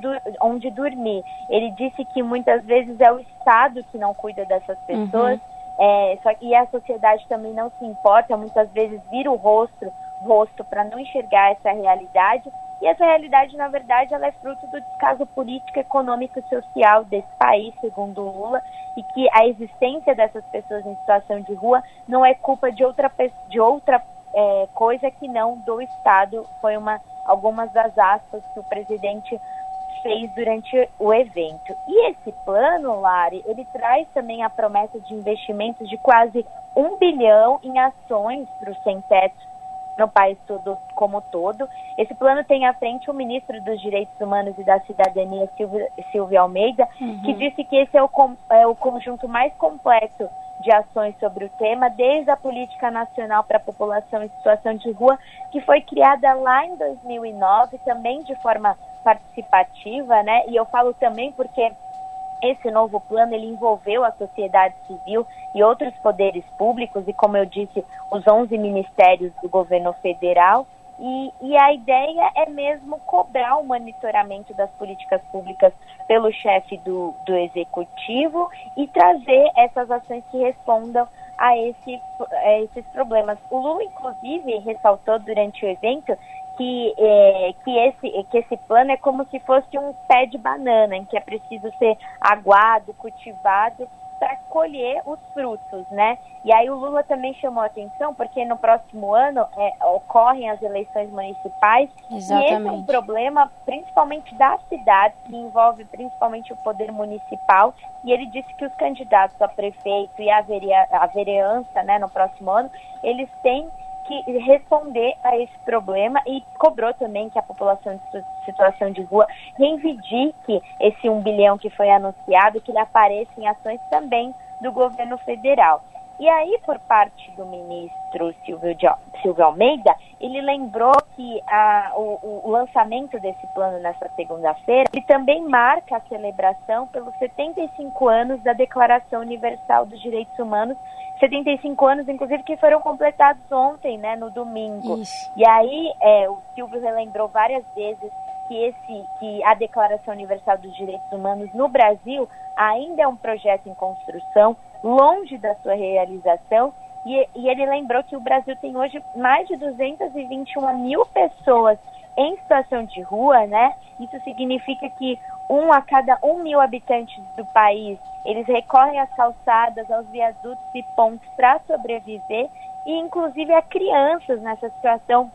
onde dormir. Ele disse que muitas vezes é o Estado que não cuida dessas pessoas uhum. É, só, e a sociedade também não se importa, muitas vezes vira o rosto, rosto para não enxergar essa realidade. E essa realidade, na verdade, ela é fruto do descaso político, econômico e social desse país, segundo Lula, e que a existência dessas pessoas em situação de rua não é culpa de outra, de outra é, coisa que não do Estado. Foi uma algumas das aspas que o presidente fez durante o evento. E esse plano, Lari, ele traz também a promessa de investimentos de quase um bilhão em ações para os sem-teto no país todo como todo. Esse plano tem à frente o ministro dos Direitos Humanos e da Cidadania, Silvia, Silvia Almeida, uhum. que disse que esse é o, é o conjunto mais completo de ações sobre o tema, desde a Política Nacional para a População em Situação de Rua, que foi criada lá em 2009, também de forma participativa, né? E eu falo também porque Esse novo plano ele envolveu a sociedade civil e outros poderes públicos e, como eu disse, os 11 ministérios do governo federal. E, e, a ideia é mesmo cobrar o monitoramento das políticas públicas pelo chefe do, do executivo e trazer essas ações que respondam a, esse, a esses problemas. O Lula, inclusive, ressaltou durante o evento que, é, que, esse, que esse plano é como se fosse um pé de banana, em que é preciso ser aguado, cultivado para colher os frutos, né? E aí o Lula também chamou a atenção porque no próximo ano é, ocorrem as eleições municipais Exatamente. e esse é um problema principalmente da cidade, que envolve principalmente o poder municipal. E ele disse que os candidatos a prefeito e a, verea, a vereança, né, no próximo ano, eles têm que responder a esse problema e cobrou também que a população de situação de rua reivindique esse um bilhão que foi anunciado, que ele apareça em ações também do governo federal. E aí, por parte do ministro Silvio, Silvio Almeida, ele lembrou que a, o, o, lançamento desse plano nessa segunda-feira, também marca a celebração pelos 75 anos da Declaração Universal dos Direitos Humanos 75 anos, inclusive, que foram completados ontem, né, no domingo. Isso. E aí, é, o Silvio relembrou várias vezes que, esse, que a Declaração Universal dos Direitos Humanos no Brasil ainda é um projeto em construção, longe da sua realização, e, e ele lembrou que o Brasil tem hoje mais de 221 mil pessoas em situação de rua, né? Isso significa que um a cada um mil habitantes do país eles recorrem às calçadas, aos viadutos e pontes para sobreviver e inclusive a crianças nessa situação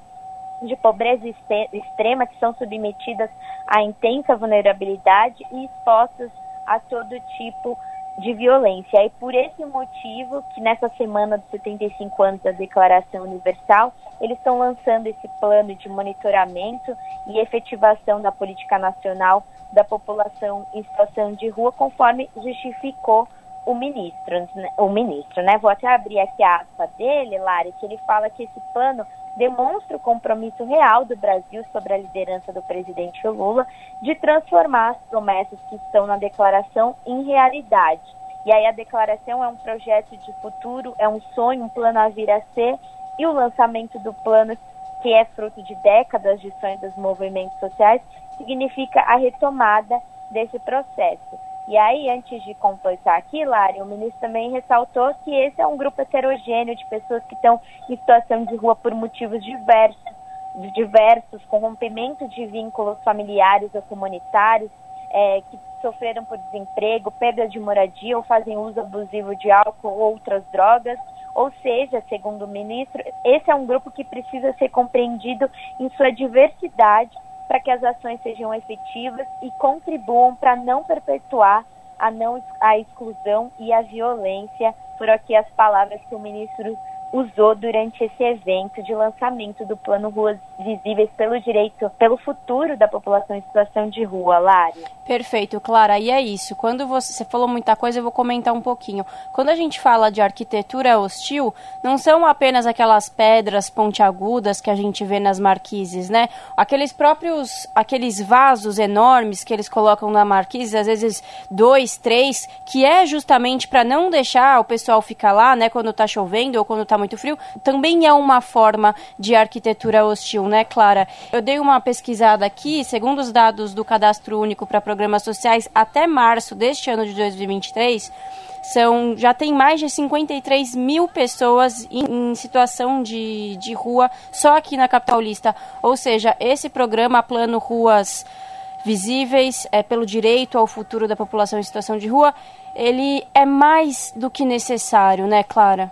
de pobreza extrema que são submetidas a intensa vulnerabilidade e expostas a todo tipo de violência. E por esse motivo que nessa semana dos 75 anos da Declaração Universal, eles estão lançando esse plano de monitoramento e efetivação da política nacional da população em situação de rua, conforme justificou o ministro, o ministro, né? Vou até abrir aqui a aspa dele, Lari, que ele fala que esse plano demonstra o compromisso real do Brasil sobre a liderança do presidente Lula de transformar as promessas que estão na declaração em realidade. E aí a declaração é um projeto de futuro, é um sonho, um plano a vir a ser, e o lançamento do plano, que é fruto de décadas de sonhos dos movimentos sociais, significa a retomada desse processo. E aí, antes de completar aqui, Lari, o ministro também ressaltou que esse é um grupo heterogêneo de pessoas que estão em situação de rua por motivos diversos, diversos, com rompimento de vínculos familiares ou comunitários, é, que sofreram por desemprego, perda de moradia ou fazem uso abusivo de álcool ou outras drogas. Ou seja, segundo o ministro, esse é um grupo que precisa ser compreendido em sua diversidade para que as ações sejam efetivas e contribuam para não perpetuar a, não, a exclusão e a violência, por aqui as palavras que o ministro usou durante esse evento de lançamento do plano Ruas Visíveis pelo Direito, pelo futuro da população em situação de rua, Lari. Perfeito, Clara. E é isso. Quando você, você falou muita coisa, eu vou comentar um pouquinho. Quando a gente fala de arquitetura hostil, não são apenas aquelas pedras pontiagudas que a gente vê nas marquises, né? Aqueles próprios, aqueles vasos enormes que eles colocam na marquise, às vezes dois, três, que é justamente para não deixar o pessoal ficar lá, né, quando tá chovendo ou quando tá muito frio, também é uma forma de arquitetura hostil, né, Clara? Eu dei uma pesquisada aqui, segundo os dados do Cadastro Único para programas sociais até março deste ano de 2023, são, já tem mais de 53 mil pessoas em, em, situação de, de rua só aqui na capital. Ou seja, esse programa Plano Ruas Visíveis é, pelo direito ao futuro da população em situação de rua, ele é mais do que necessário, né, Clara?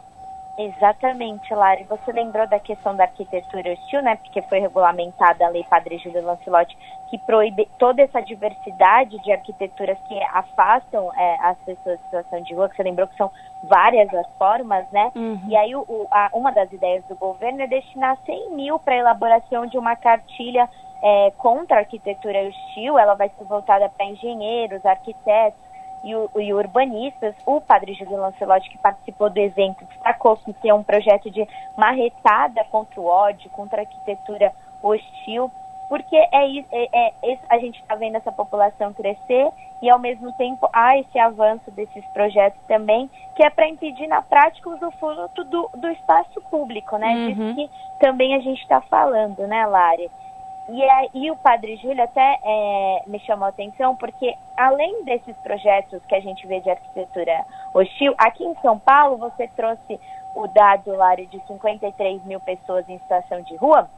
Exatamente, Lari. Você lembrou da questão da arquitetura hostil, né? Porque foi regulamentada a Lei Padre Júlio Lancelotti, que proíbe toda essa diversidade de arquiteturas que afastam é, as pessoas de situação de rua, que você lembrou que são várias as formas, né? Uhum. E aí, o, a, uma das ideias do governo é destinar 100 mil para a elaboração de uma cartilha é, contra a arquitetura hostil. Ela vai ser voltada para engenheiros, arquitetos, e, o, e urbanistas. O padre Júlio Lancelotti, que participou do evento, destacou que é um projeto de marretada contra o ódio, contra a arquitetura hostil. porque é, é, é a gente está vendo essa população crescer e ao mesmo tempo há esse avanço desses projetos também, que é para impedir na prática o usufruto do, do espaço público, né? Uhum. Disso que também a gente está falando, né, Lari? E, aí o Padre Júlio até é, me chamou a atenção porque, além desses projetos que a gente vê de arquitetura hostil, aqui em São Paulo você trouxe o dado, Lari, de 53 mil pessoas em situação de rua,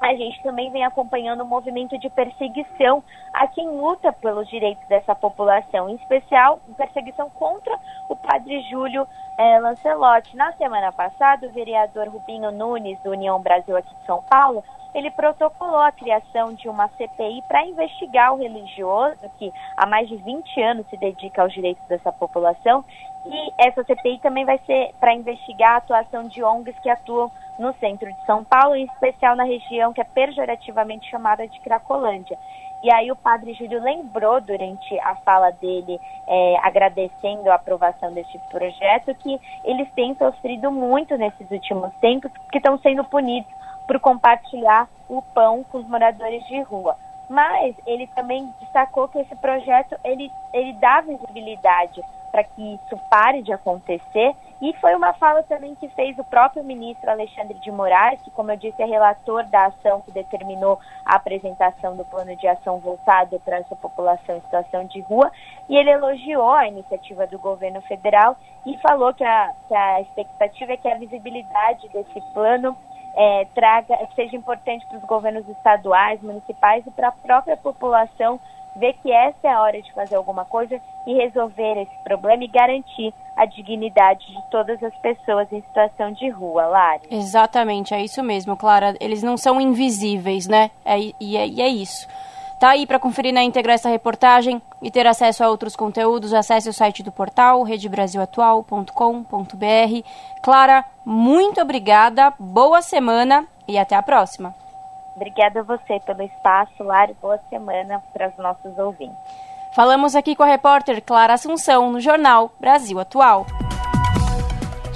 a gente também vem acompanhando o movimento de perseguição a quem luta pelos direitos dessa população, em especial perseguição contra o padre Júlio é, Lancelotti. Na semana passada, o vereador Rubinho Nunes, do União Brasil aqui de São Paulo, ele protocolou a criação de uma CPI para investigar o religioso que há mais de 20 anos se dedica aos direitos dessa população. E essa CPI também vai ser para investigar a atuação de ONGs que atuam no centro de São Paulo, em especial na região que é pejorativamente chamada de Cracolândia. E aí o padre Júlio lembrou durante a fala dele, é, agradecendo a aprovação deste projeto, que eles têm sofrido muito nesses últimos tempos, que estão sendo punidos por compartilhar o pão com os moradores de rua. Mas ele também destacou que esse projeto ele, ele dá visibilidade para que isso pare de acontecer. E foi uma fala também que fez o próprio ministro Alexandre de Moraes, que, como eu disse, é relator da ação que determinou a apresentação do plano de ação voltado para essa população em situação de rua. E ele elogiou a iniciativa do governo federal e falou que a, que a expectativa é que a visibilidade desse plano é, traga, seja importante para os governos estaduais, municipais e para a própria população ver que essa é a hora de fazer alguma coisa e resolver esse problema e garantir a dignidade de todas as pessoas em situação de rua, Lari. Exatamente, é isso mesmo, Clara. Eles não são invisíveis, né? É, e, é, e é isso. Tá aí para conferir na íntegra essa reportagem e ter acesso a outros conteúdos, acesse o site do portal redebrasilatual.com.br. Clara, muito obrigada, boa semana e até a próxima. Obrigada a você pelo espaço, Lar. Boa semana para os nossos ouvintes. Falamos aqui com a repórter Clara Assunção no jornal Brasil Atual.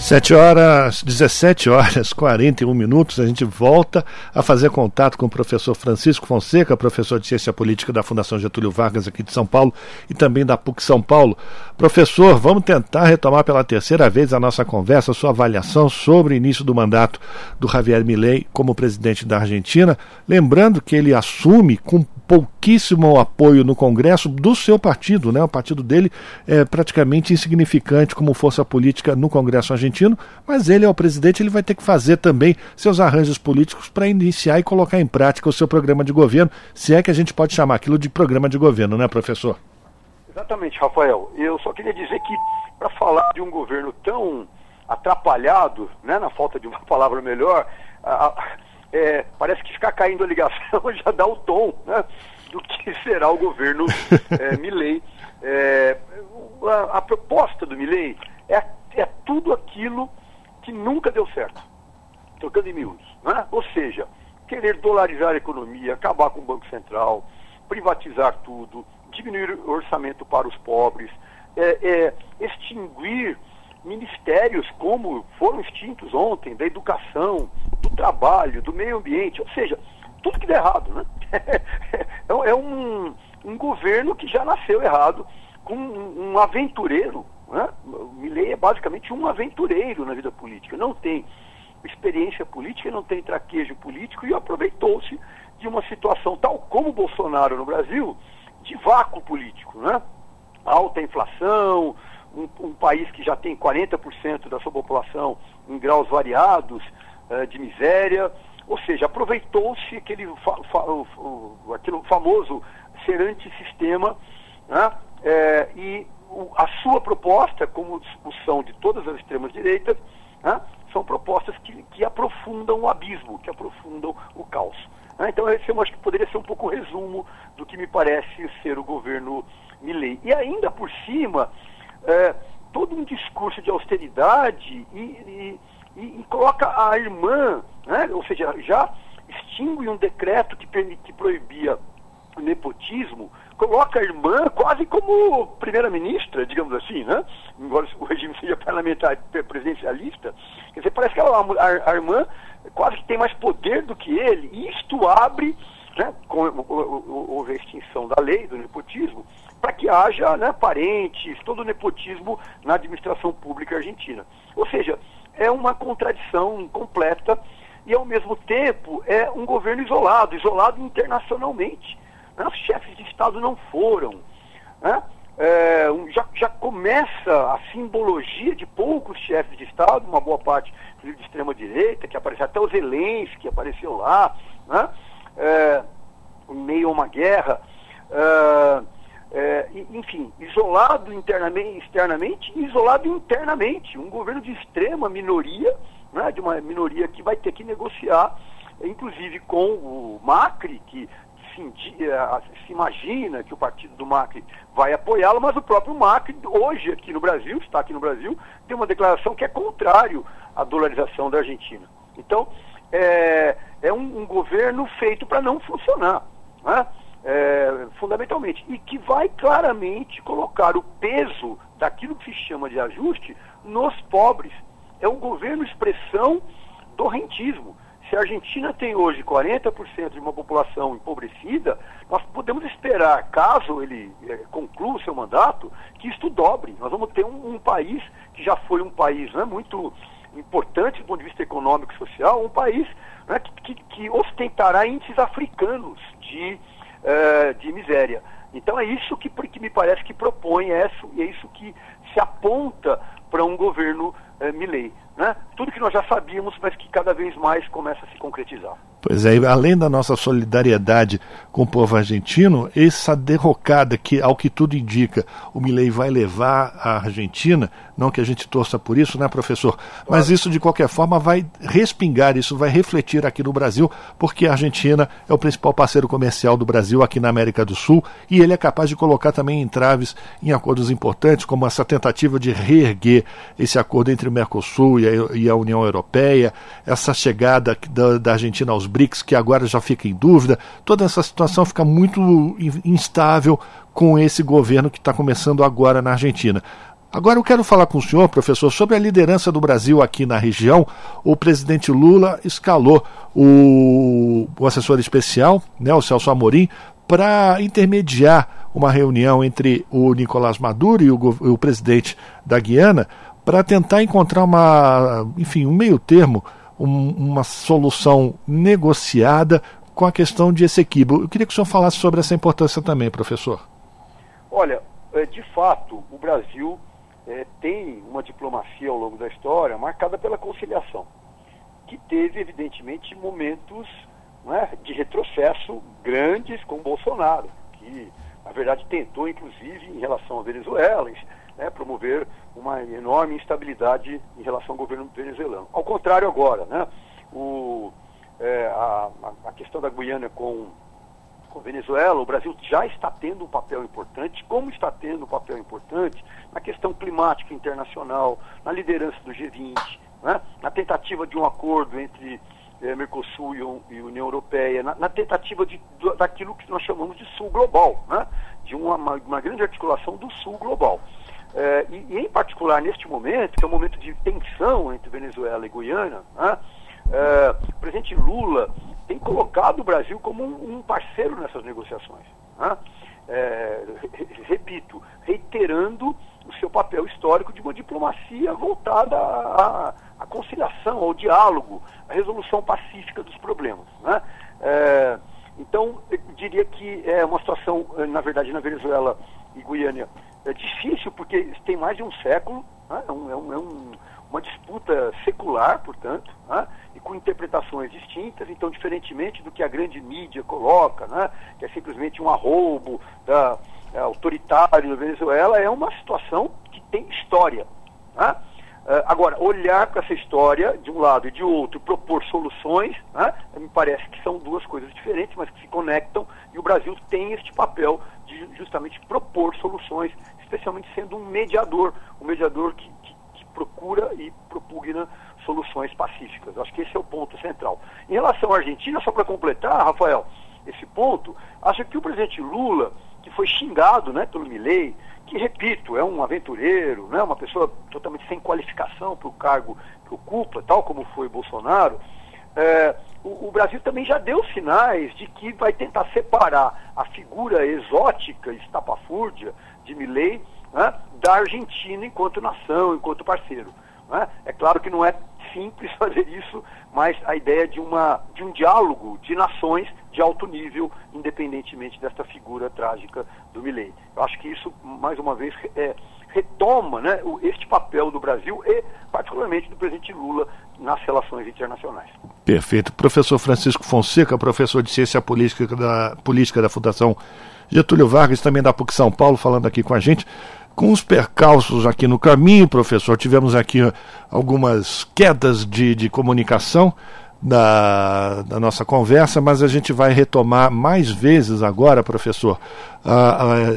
7 horas, 17 horas 41 minutos, a gente volta a fazer contato com o professor Francisco Fonseca, professor de Ciência Política da Fundação Getúlio Vargas aqui de São Paulo e também da PUC São Paulo. Professor, vamos tentar retomar pela terceira vez a nossa conversa, sua avaliação sobre o início do mandato do Javier Milei como presidente da Argentina, lembrando que ele assume com pouquíssimo apoio no Congresso do seu partido, né? O partido dele é praticamente insignificante como força política no Congresso argentino, mas ele é o presidente, ele vai ter que fazer também seus arranjos políticos para iniciar e colocar em prática o seu programa de governo, se é que a gente pode chamar aquilo de programa de governo, né, professor? Exatamente, Rafael. Eu só queria dizer que para falar de um governo tão atrapalhado, né, na falta de uma palavra melhor, a, a é, parece que ficar caindo a ligação já dá o tom né, do que será o governo é, Milley. É, a, a, proposta do Milley é, é tudo aquilo que nunca deu certo, trocando em miúdos. Né? Ou seja, querer dolarizar a economia, acabar com o Banco Central, privatizar tudo, diminuir o orçamento para os pobres, é, é, extinguir ministérios como foram extintos ontem, da educação, do trabalho, do meio ambiente, ou seja, tudo que dá errado, né? É, é um, um governo que já nasceu errado, com um, um aventureiro, é basicamente um aventureiro na vida política, não tem experiência política, não tem traquejo político e aproveitou-se de uma situação tal como Bolsonaro no Brasil, de vácuo político, né? Alta inflação, um, um país que já tem 40% da sua população em graus variados uh, de miséria, ou seja, aproveitou-se aquele, fa, fa, o, o, aquele famoso ser antissistema né, é, e a sua proposta, como discussão de todas as extremas direitas, né, são propostas que, que aprofundam o abismo, que aprofundam o caos. Né? Então, esse eu acho que poderia ser um pouco o resumo do que me parece ser o governo Milley. E ainda por cima, é, todo um discurso de austeridade e, e, e, e coloca a irmã, né, ou seja, já extingue um decreto que, que proibia o nepotismo, coloca a irmã quase como primeira-ministra, digamos assim, né? Embora o regime seja parlamentar presidencialista, quer dizer, parece que a, a, a irmã quase que tem mais poder do que ele, isto abre, né, houve a extinção da lei do nepotismo, para que haja né, parentes, todo o nepotismo na administração pública argentina. Ou seja, é uma contradição completa e, ao mesmo tempo, é um governo isolado, isolado internacionalmente. Os chefes de Estado não foram. Né? É, já, já, começa a simbologia de poucos chefes de Estado, uma boa parte de extrema-direita, que apareceu, até o Zelensky que apareceu lá, né? é, em meio a uma guerra. É, é, enfim, isolado internamente, externamente e isolado internamente. Um governo de extrema minoria, né, de uma minoria que vai ter que negociar, inclusive com o Macri, que se, se imagina que o partido do Macri vai apoiá-lo, mas o próprio Macri, hoje aqui no Brasil, está aqui no Brasil, tem uma declaração que é contrário à dolarização da Argentina. Então, é, é um, um governo feito para não funcionar. Né? é, fundamentalmente, e que vai claramente colocar o peso daquilo que se chama de ajuste nos pobres. É um governo expressão do rentismo. Se a Argentina tem hoje 40% de uma população empobrecida, nós podemos esperar, caso ele é, conclua o seu mandato, que isto dobre. Nós vamos ter um, um país que já foi um país né, muito importante do ponto de vista econômico e social, um país né, que, que, que ostentará índices africanos de uh, de miséria. Então é isso que, que me parece que propõe isso, e é isso que se aponta para um governo uh, Milley. Né? Tudo que nós já sabíamos, mas que cada vez mais começa a se concretizar. Pois é, além da nossa solidariedade com o povo argentino, essa derrocada que, ao que tudo indica, o Milei vai levar a Argentina, não que a gente torça por isso, né, professor? Mas isso, de qualquer forma, vai respingar, isso vai refletir aqui no Brasil, porque a Argentina é o principal parceiro comercial do Brasil aqui na América do Sul e ele é capaz de colocar também entraves em acordos importantes, como essa tentativa de reerguer esse acordo entre o Mercosul e a, e a União Europeia, essa chegada da, da Argentina aos BRICS, que agora já fica em dúvida. Toda essa situação fica muito instável com esse governo que está começando agora na Argentina. Agora eu quero falar com o senhor, professor, sobre a liderança do Brasil aqui na região. O presidente Lula escalou o, o assessor especial, né, o Celso Amorim, para intermediar uma reunião entre o Nicolás Maduro e o, o presidente da Guiana para tentar encontrar uma, enfim, um meio termo um, uma solução negociada com a questão de Essequibo. Eu queria que o senhor falasse sobre essa importância também, professor. Olha, é, de fato, o Brasil é, tem uma diplomacia ao longo da história marcada pela conciliação, que teve, evidentemente, momentos é, de retrocesso grandes com Bolsonaro, que, na verdade, tentou, inclusive, em relação à Venezuela, né, promover uma enorme instabilidade em relação ao governo venezuelano. Ao contrário agora, né, o, é, a, a, questão da Guiana com, com Venezuela, o Brasil já está tendo um papel importante, como está tendo um papel importante na questão climática internacional, na liderança do G20, né, na tentativa de um acordo entre é, Mercosul e, e, União Europeia, na, na tentativa de, daquilo que nós chamamos de Sul Global, né, de uma, uma grande articulação do Sul Global. É, e, e, em particular neste momento, que é um momento de tensão entre Venezuela e Guiana, né, é, o presidente Lula tem colocado o Brasil como um, um parceiro nessas negociações. Né, é, repito, reiterando o seu papel histórico de uma diplomacia voltada à, à conciliação, ao diálogo, à resolução pacífica dos problemas. Né? É, então, eu diria que é uma situação, na verdade, na Venezuela e Guiana é difícil porque tem mais de um século, né? é, um, é, um, é um, uma disputa secular, portanto, né? e com interpretações distintas, então, diferentemente do que a grande mídia coloca, né? que é simplesmente um arrobo da, é, autoritário da Venezuela, é uma situação que tem história. Né? Uh, agora, olhar para essa história de um lado e de outro, propor soluções, né, me parece que são duas coisas diferentes, mas que se conectam, e o Brasil tem este papel de justamente propor soluções especialmente sendo um mediador, um mediador que, que, que procura e propugna soluções pacíficas. Acho que esse é o ponto central. Em relação à Argentina, só para completar, Rafael, esse ponto, acho que o presidente Lula, que foi xingado né, pelo Milei, que, repito, é um aventureiro, né, uma pessoa totalmente sem qualificação para o cargo que ocupa, tal como foi Bolsonaro, é, o, o, Brasil também já deu sinais de que vai tentar separar a figura exótica, estapafúrdia, de Milley, né, da Argentina enquanto nação, enquanto parceiro. Né? É claro que não é simples fazer isso, mas a ideia de, uma, de um diálogo de nações de alto nível, independentemente desta figura trágica do Milley. Eu acho que isso, mais uma vez, é, retoma né, este papel do Brasil e, particularmente, do presidente Lula nas relações internacionais. Perfeito. Professor Francisco Fonseca, professor de Ciência Política da, Política da Fundação Getúlio Vargas, também da PUC São Paulo, falando aqui com a gente. Com os percalços aqui no caminho, professor, tivemos aqui algumas quedas de, de comunicação da, da, nossa conversa, mas a gente vai retomar mais vezes agora, professor,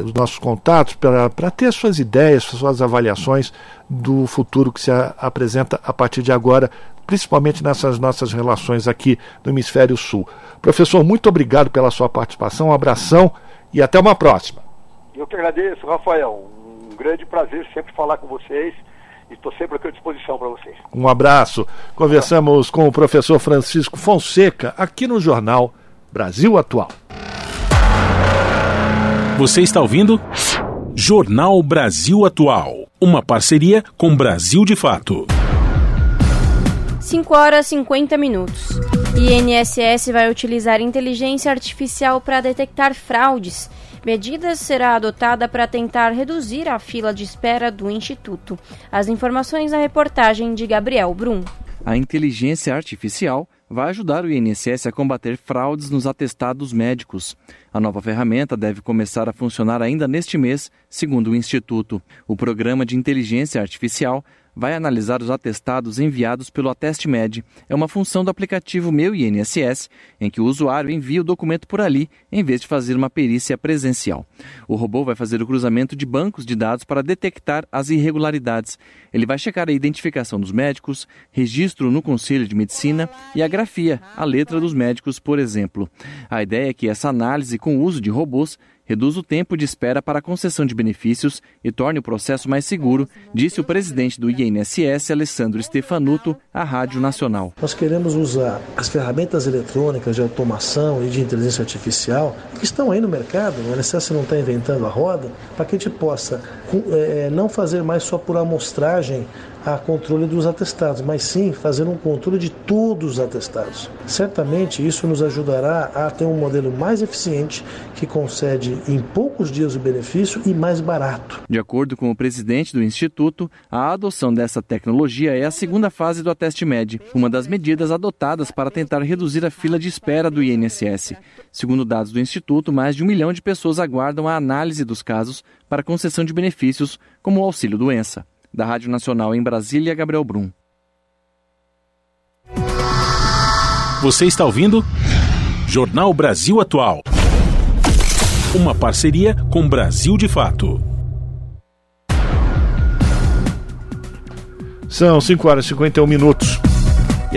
os nossos contatos para ter suas ideias, suas avaliações do futuro que se a, apresenta a partir de agora, principalmente nessas nossas relações aqui no Hemisfério Sul. Professor, muito obrigado pela sua participação, um abração e até uma próxima. Eu que agradeço, Rafael. Um grande prazer sempre falar com vocês estou sempre aqui à disposição para vocês. Um abraço. Conversamos com o professor Francisco Fonseca aqui no jornal Brasil Atual. Você está ouvindo? Jornal Brasil Atual, uma parceria com Brasil de Fato. 5 horas e 50 minutos. INSS vai utilizar inteligência artificial para detectar fraudes Medida será adotada para tentar reduzir a fila de espera do Instituto. As informações na reportagem de Gabriel Brum. A inteligência artificial vai ajudar o INSS a combater fraudes nos atestados médicos. A nova ferramenta deve começar a funcionar ainda neste mês, segundo o Instituto. O programa de inteligência artificial vai analisar os atestados enviados pelo AtestMed. É uma função do aplicativo Meu INSS, em que o usuário envia o documento por ali, em vez de fazer uma perícia presencial. O robô vai fazer o cruzamento de bancos de dados para detectar as irregularidades. Ele vai checar a identificação dos médicos, registro no Conselho de Medicina e a grafia, a letra dos médicos, por exemplo. A ideia é que essa análise com o uso de robôs reduz o tempo de espera para a concessão de benefícios e torne o processo mais seguro, disse o presidente do INSS, Alessandro Stefanuto, à Rádio Nacional. Nós queremos usar as ferramentas eletrônicas de automação e de inteligência artificial que estão aí no mercado, o INSS não está inventando a roda, para que a gente possa é, não fazer mais só por amostragem a controle dos atestados, mas sim fazer um controle de todos os atestados. Certamente isso nos ajudará a ter um modelo mais eficiente que concede em poucos dias o benefício e mais barato. De acordo com o presidente do Instituto, a adoção dessa tecnologia é a segunda fase do AtestMed, uma das medidas adotadas para tentar reduzir a fila de espera do INSS. Segundo dados do Instituto, mais de um milhão de pessoas aguardam a análise dos casos para concessão de benefícios, como o auxílio-doença. Da Rádio Nacional em Brasília, Gabriel Brum. Você está ouvindo? Jornal Brasil Atual. Uma parceria com Brasil de Fato. São 5 horas e 51 minutos.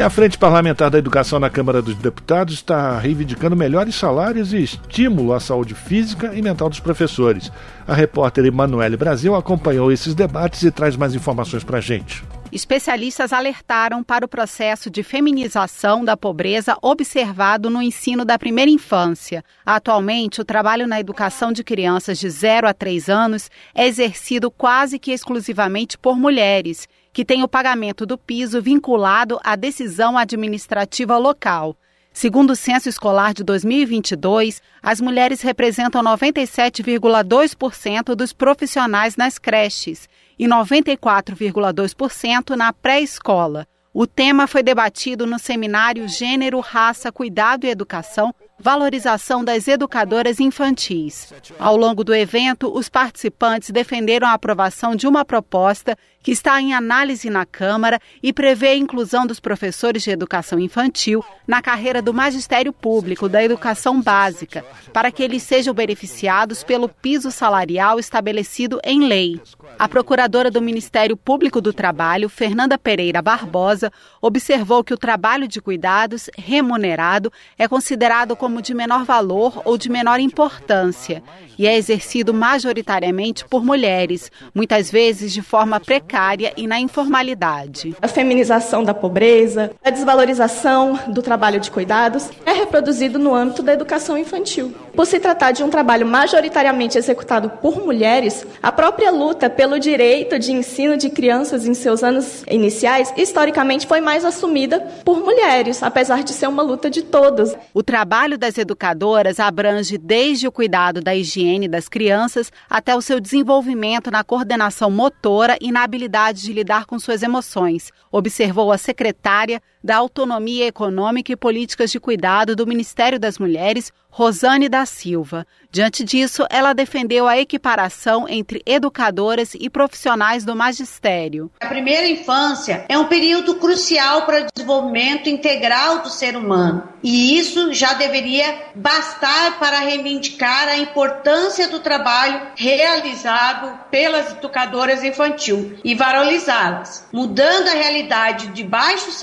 E a Frente Parlamentar da Educação na Câmara dos Deputados está reivindicando melhores salários e estímulo à saúde física e mental dos professores. A repórter Emanuele Brasil acompanhou esses debates e traz mais informações para a gente. Especialistas alertaram para o processo de feminização da pobreza observado no ensino da primeira infância. Atualmente, o trabalho na educação de crianças de 0 a 3 anos é exercido quase que exclusivamente por mulheres que tem o pagamento do piso vinculado à decisão administrativa local. Segundo o censo escolar de 2022, as mulheres representam 97,2% dos profissionais nas creches e 94,2% na pré-escola. O tema foi debatido no seminário Gênero, Raça, Cuidado e Educação valorização das educadoras infantis. Ao longo do evento, os participantes defenderam a aprovação de uma proposta que está em análise na Câmara e prevê a inclusão dos professores de educação infantil na carreira do magistério público da educação básica, para que eles sejam beneficiados pelo piso salarial estabelecido em lei. A procuradora do Ministério Público do Trabalho, Fernanda Pereira Barbosa, observou que o trabalho de cuidados remunerado é considerado como de menor valor ou de menor importância e é exercido majoritariamente por mulheres, muitas vezes de forma precária precária e na informalidade. A feminização da pobreza, a desvalorização do trabalho de cuidados é reproduzido no âmbito da educação infantil. Por se tratar de um trabalho majoritariamente executado por mulheres, a própria luta pelo direito de ensino de crianças em seus anos iniciais, historicamente foi mais assumida por mulheres, apesar de ser uma luta de todas. O trabalho das educadoras abrange desde o cuidado da higiene das crianças até o seu desenvolvimento na coordenação motora e na habilidade de lidar com suas emoções, observou a secretária da Autonomia Econômica e Políticas de Cuidado do Ministério das Mulheres, Rosane da Silva. Diante disso, ela defendeu a equiparação entre educadoras e profissionais do magistério. A primeira infância é um período crucial para o desenvolvimento integral do ser humano, e isso já deveria bastar para reivindicar a importância do trabalho realizado pelas educadoras infantil e valorizá-las, mudando a realidade de baixos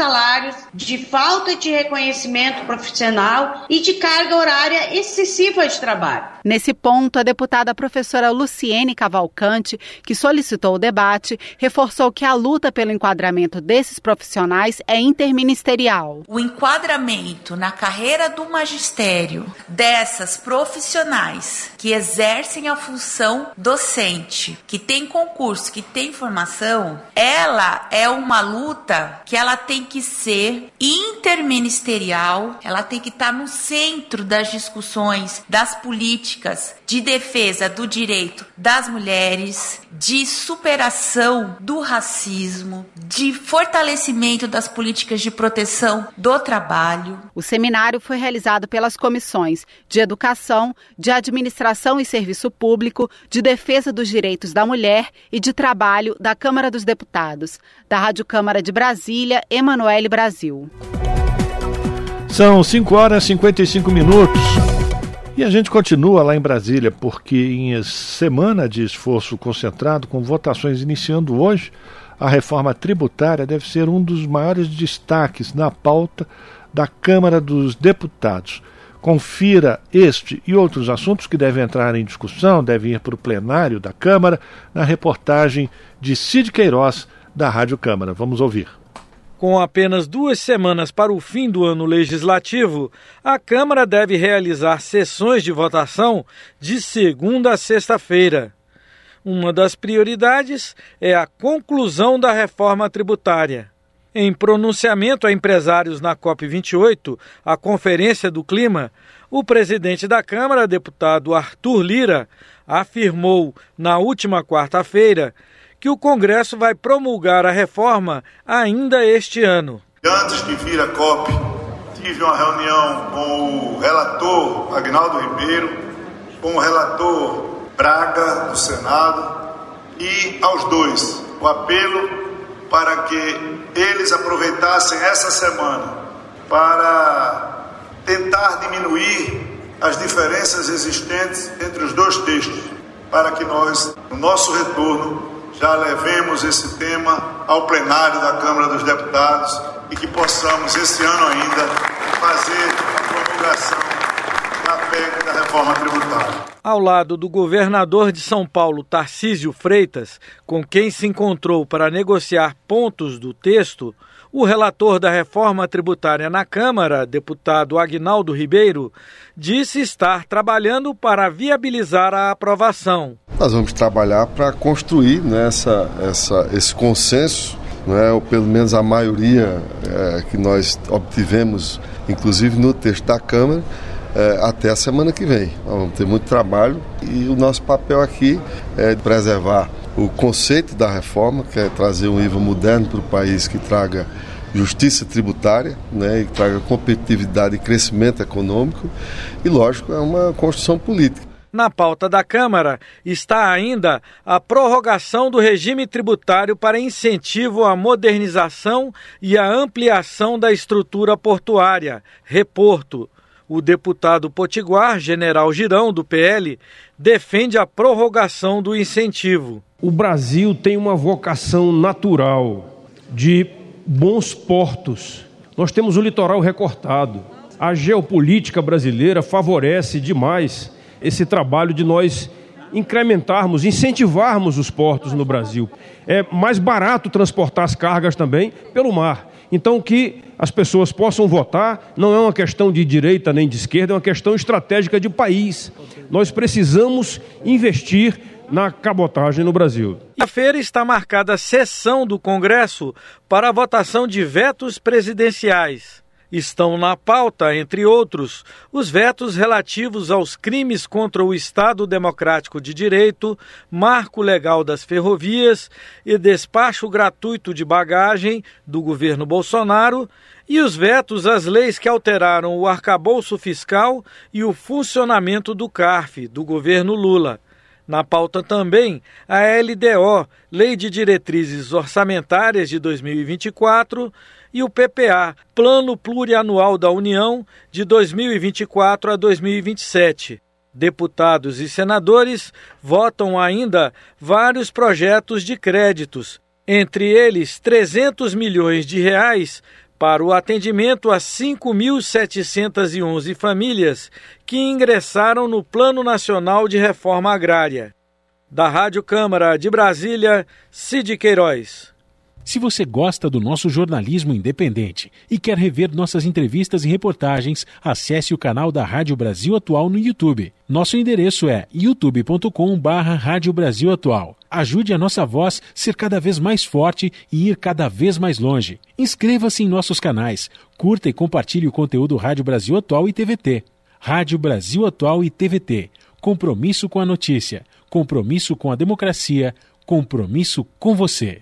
salários, de falta de reconhecimento profissional e de carga horária excessiva de trabalho. Nesse ponto, a deputada professora Luciene Cavalcante, que solicitou o debate, reforçou que a luta pelo enquadramento desses profissionais é interministerial. O enquadramento na carreira do magistério dessas profissionais que exercem a função docente, que tem concurso, que tem formação, ela é uma luta que ela tem que ser interministerial, ela tem que estar no centro das discussões, das políticas de defesa do direito das mulheres, de superação do racismo, de fortalecimento das políticas de proteção do trabalho. O seminário foi realizado pelas comissões de Educação, de Administração e Serviço Público, de Defesa dos Direitos da Mulher e de Trabalho da Câmara dos Deputados. Da Rádio Câmara de Brasília, Emanuele Brasil. São 5 horas e 55 minutos. E a gente continua lá em Brasília, porque em semana de esforço concentrado, com votações iniciando hoje, a reforma tributária deve ser um dos maiores destaques na pauta da Câmara dos Deputados. Confira este e outros assuntos que devem entrar em discussão, devem ir para o plenário da Câmara, na reportagem de Cid Queiroz, da Rádio Câmara. Vamos ouvir. Com apenas duas semanas para o fim do ano legislativo, a Câmara deve realizar sessões de votação de segunda a sexta-feira. Uma das prioridades é a conclusão da reforma tributária. Em pronunciamento a empresários na COP28, a Conferência do Clima, o presidente da Câmara, deputado Arthur Lira, afirmou na última quarta-feira que o Congresso vai promulgar a reforma ainda este ano. Antes de vir a COP, tive uma reunião com o relator Agnaldo Ribeiro, com o relator Braga do Senado e aos dois o apelo para que eles aproveitassem essa semana para tentar diminuir as diferenças existentes entre os dois textos, para que nós, no nosso retorno, já levemos esse tema ao plenário da Câmara dos Deputados e que possamos, esse ano ainda, fazer a promulgação da PEC da reforma tributária. Ao lado do governador de São Paulo, Tarcísio Freitas, com quem se encontrou para negociar pontos do texto, o relator da reforma tributária na Câmara, deputado Agnaldo Ribeiro, disse estar trabalhando para viabilizar a aprovação. Nós vamos trabalhar para construir né, essa, essa, esse consenso, né, ou pelo menos a maioria é, que nós obtivemos, inclusive no texto da Câmara, é, até a semana que vem. Nós vamos ter muito trabalho e o nosso papel aqui é preservar o conceito da reforma, que é trazer um IVA moderno para o país que traga justiça tributária, né, e traga competitividade e crescimento econômico, e lógico, é uma construção política. Na pauta da Câmara está ainda a prorrogação do regime tributário para incentivo à modernização e à ampliação da estrutura portuária, reporto. O deputado potiguar, general Girão, do PL, defende a prorrogação do incentivo. O Brasil tem uma vocação natural de bons portos. Nós temos o litoral recortado. A geopolítica brasileira favorece demais esse trabalho de nós incrementarmos, incentivarmos os portos no Brasil. É mais barato transportar as cargas também pelo mar. Então, que as pessoas possam votar não é uma questão de direita nem de esquerda, é uma questão estratégica de país. Nós precisamos investir na cabotagem no Brasil. A feira está marcada a sessão do Congresso para a votação de vetos presidenciais. Estão na pauta, entre outros, os vetos relativos aos crimes contra o Estado Democrático de Direito, marco legal das ferrovias e despacho gratuito de bagagem do governo Bolsonaro e os vetos às leis que alteraram o arcabouço fiscal e o funcionamento do CARF do governo Lula. Na pauta também a LDO, Lei de Diretrizes Orçamentárias de 2024, e o PPA, Plano Plurianual da União de 2024 a 2027. Deputados e senadores votam ainda vários projetos de créditos, entre eles 300 milhões de reais para o atendimento a 5.711 famílias que ingressaram no Plano Nacional de Reforma Agrária. Da Rádio Câmara de Brasília, Cid Queiroz. Se você gosta do nosso jornalismo independente e quer rever nossas entrevistas e reportagens, acesse o canal da Rádio Brasil Atual no YouTube. Nosso endereço é youtube.com/barra Rádio Brasil Atual. Ajude a nossa voz ser cada vez mais forte e ir cada vez mais longe. Inscreva-se em nossos canais, curta e compartilhe o conteúdo Rádio Brasil Atual e TVT. Rádio Brasil Atual e TVT. Compromisso com a notícia, compromisso com a democracia, compromisso com você.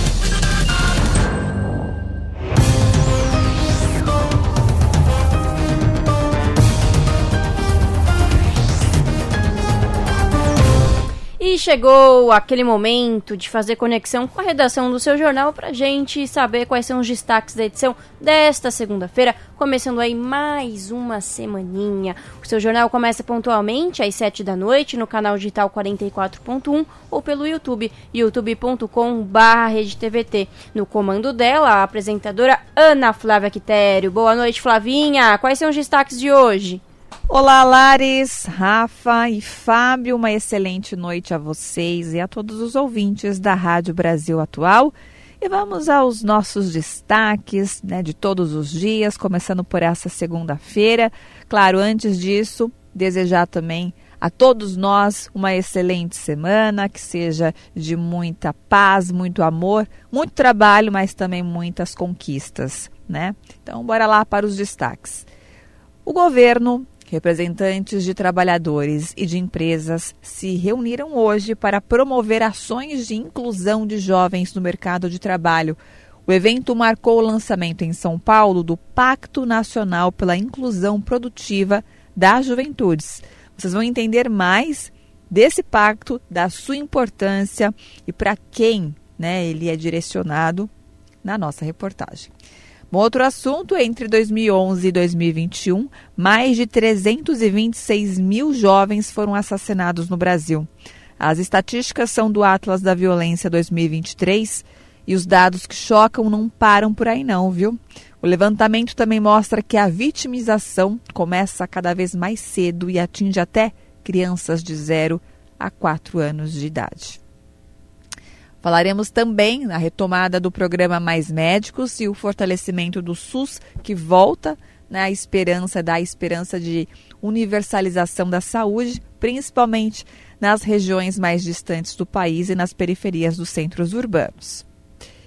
chegou aquele momento de fazer conexão com a redação do seu jornal para gente saber quais são os destaques da edição desta segunda-feira, começando aí mais uma semaninha. O seu jornal começa pontualmente às 7 da noite no canal digital 44.1 ou pelo YouTube, youtube.com/redetvt. No comando dela, a apresentadora Ana Flávia Quitério. Boa noite, Flavinha. Quais são os destaques de hoje? Olá, Lares, Rafa e Fábio, uma excelente noite a vocês e a todos os ouvintes da Rádio Brasil Atual. E vamos aos nossos destaques né, de todos os dias, começando por essa segunda-feira. Claro, antes disso, desejar também a todos nós uma excelente semana, que seja de muita paz, muito amor, muito trabalho, mas também muitas conquistas, né? Então, bora lá para os destaques. O governo Representantes de trabalhadores e de empresas se reuniram hoje para promover ações de inclusão de jovens no mercado de trabalho. O evento marcou o lançamento em São Paulo do Pacto Nacional pela Inclusão Produtiva das Juventudes. Vocês vão entender mais desse pacto, da sua importância e para quem né, ele é direcionado na nossa reportagem. Um outro assunto, entre 2011 e 2021, mais de 326 mil jovens foram assassinados no Brasil. As estatísticas são do Atlas da Violência 2023 e os dados que chocam não param por aí não, viu? O levantamento também mostra que a vitimização começa cada vez mais cedo e atinge até crianças de 0 a 4 anos de idade. Falaremos também na retomada do programa Mais Médicos e o fortalecimento do SUS, que volta na né, esperança, da esperança de universalização da saúde, principalmente nas regiões mais distantes do país e nas periferias dos centros urbanos.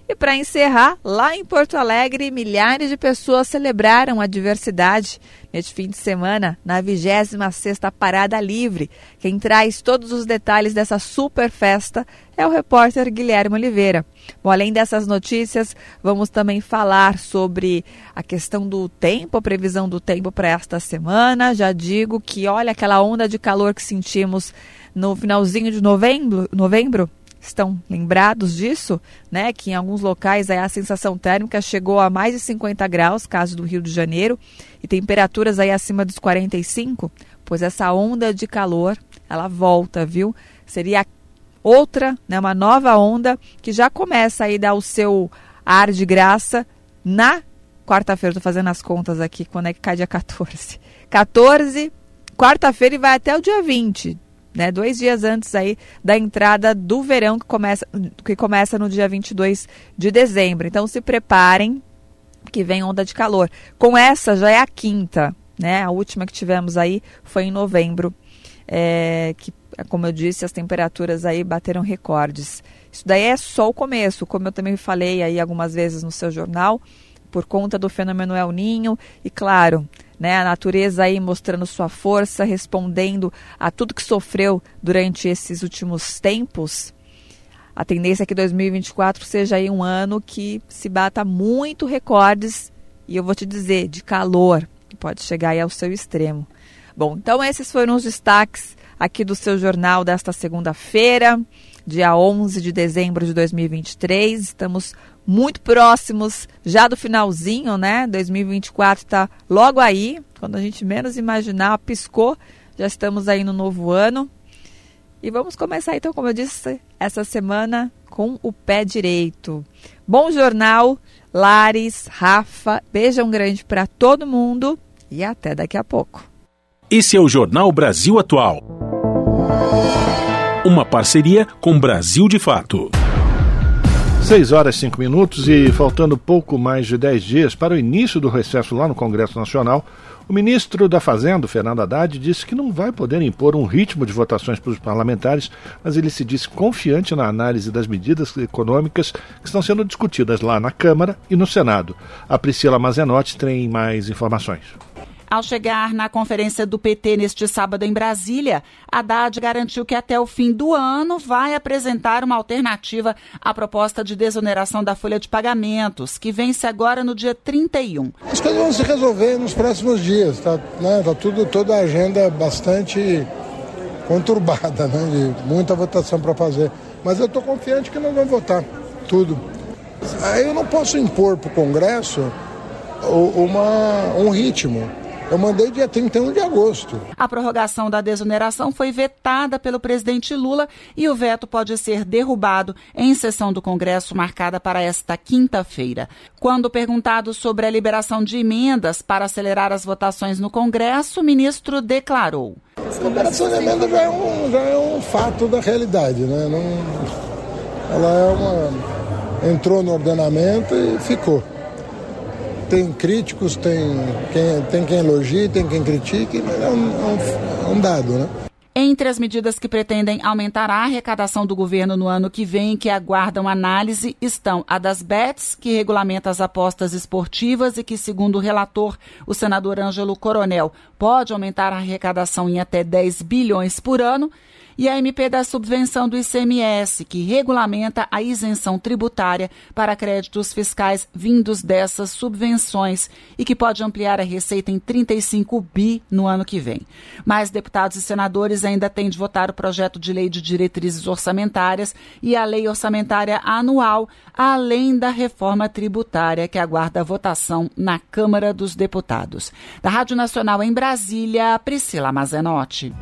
E para encerrar, lá em Porto Alegre, milhares de pessoas celebraram a diversidade neste fim de semana, na 26ª Parada Livre. Quem traz todos os detalhes dessa super festa é o repórter Guilherme Oliveira. Bom, além dessas notícias, vamos também falar sobre a questão do tempo, a previsão do tempo para esta semana. Já digo que, olha, aquela onda de calor que sentimos no finalzinho de novembro, novembro estão lembrados disso, né? Que em alguns locais aí, a sensação térmica chegou a mais de 50 graus, caso do Rio de Janeiro, e temperaturas aí acima dos 45, pois essa onda de calor, ela volta, viu? Seria outra, né, uma nova onda que já começa aí dar o seu ar de graça na quarta-feira. Estou fazendo as contas aqui, quando é que cai dia 14? 14, quarta-feira e vai até o dia 20 né, dois dias antes aí da entrada do verão que começa, que começa no dia 22 de dezembro. Então se preparem que vem onda de calor. Com essa já é a quinta, né? A última que tivemos aí foi em novembro, é, que como eu disse as temperaturas aí bateram recordes. Isso daí é só o começo, como eu também falei aí algumas vezes no seu jornal, por conta do fenômeno El Ninho e claro né? A natureza aí mostrando sua força, respondendo a tudo que sofreu durante esses últimos tempos. A tendência é que 2024 seja aí um ano que se bata muito recordes e eu vou te dizer de calor, que pode chegar aí ao seu extremo. Bom, então esses foram os destaques aqui do seu jornal desta segunda-feira, dia 11 de dezembro de 2023. Estamos muito próximos já do finalzinho, né? 2024 está logo aí, quando a gente menos imaginar, piscou, já estamos aí no novo ano. E vamos começar então, como eu disse, essa semana com o pé direito. Bom jornal, Lares, Rafa, beijão grande para todo mundo e até daqui a pouco. Esse é o Jornal Brasil Atual. Uma parceria com Brasil de Fato. 6 horas e 5 minutos e faltando pouco mais de 10 dias para o início do recesso lá no Congresso Nacional, o ministro da Fazenda, Fernando Haddad, disse que não vai poder impor um ritmo de votações para os parlamentares, mas ele se disse confiante na análise das medidas econômicas que estão sendo discutidas lá na Câmara e no Senado. A Priscila Mazenotti tem mais informações. Ao chegar na conferência do PT neste sábado em Brasília, Haddad garantiu que até o fim do ano vai apresentar uma alternativa à proposta de desoneração da folha de pagamentos, que vence agora no dia 31. As coisas vão se resolver nos próximos dias, tá, né? tá tudo, toda a agenda bastante conturbada, né? Muita votação para fazer. Mas eu estou confiante que nós vamos votar tudo. Aí eu não posso impor para o Congresso uma, um ritmo. Eu mandei dia 31 de agosto. A prorrogação da desoneração foi vetada pelo presidente Lula e o veto pode ser derrubado em sessão do Congresso marcada para esta quinta-feira. Quando perguntado sobre a liberação de emendas para acelerar as votações no Congresso, o ministro declarou: A liberação de emendas já é um, já é um fato da realidade, né? Não, ela é uma entrou no ordenamento e ficou tem críticos, tem quem, tem quem elogie, tem quem critique, mas é um, é um, é um dado, né? Entre as medidas que pretendem aumentar a arrecadação do governo no ano que vem, que aguardam análise, estão a das BETs, que regulamenta as apostas esportivas e que, segundo o relator, o senador Ângelo Coronel, pode aumentar a arrecadação em até 10 bilhões por ano, e a MP da subvenção do ICMS, que regulamenta a isenção tributária para créditos fiscais vindos dessas subvenções e que pode ampliar a receita em 35 bi no ano que vem. Mas deputados e senadores ainda têm de votar o projeto de lei de diretrizes orçamentárias e a lei orçamentária anual, além da reforma tributária que aguarda a votação na Câmara dos Deputados. Da Rádio Nacional em Brasília, Priscila Mazenotti.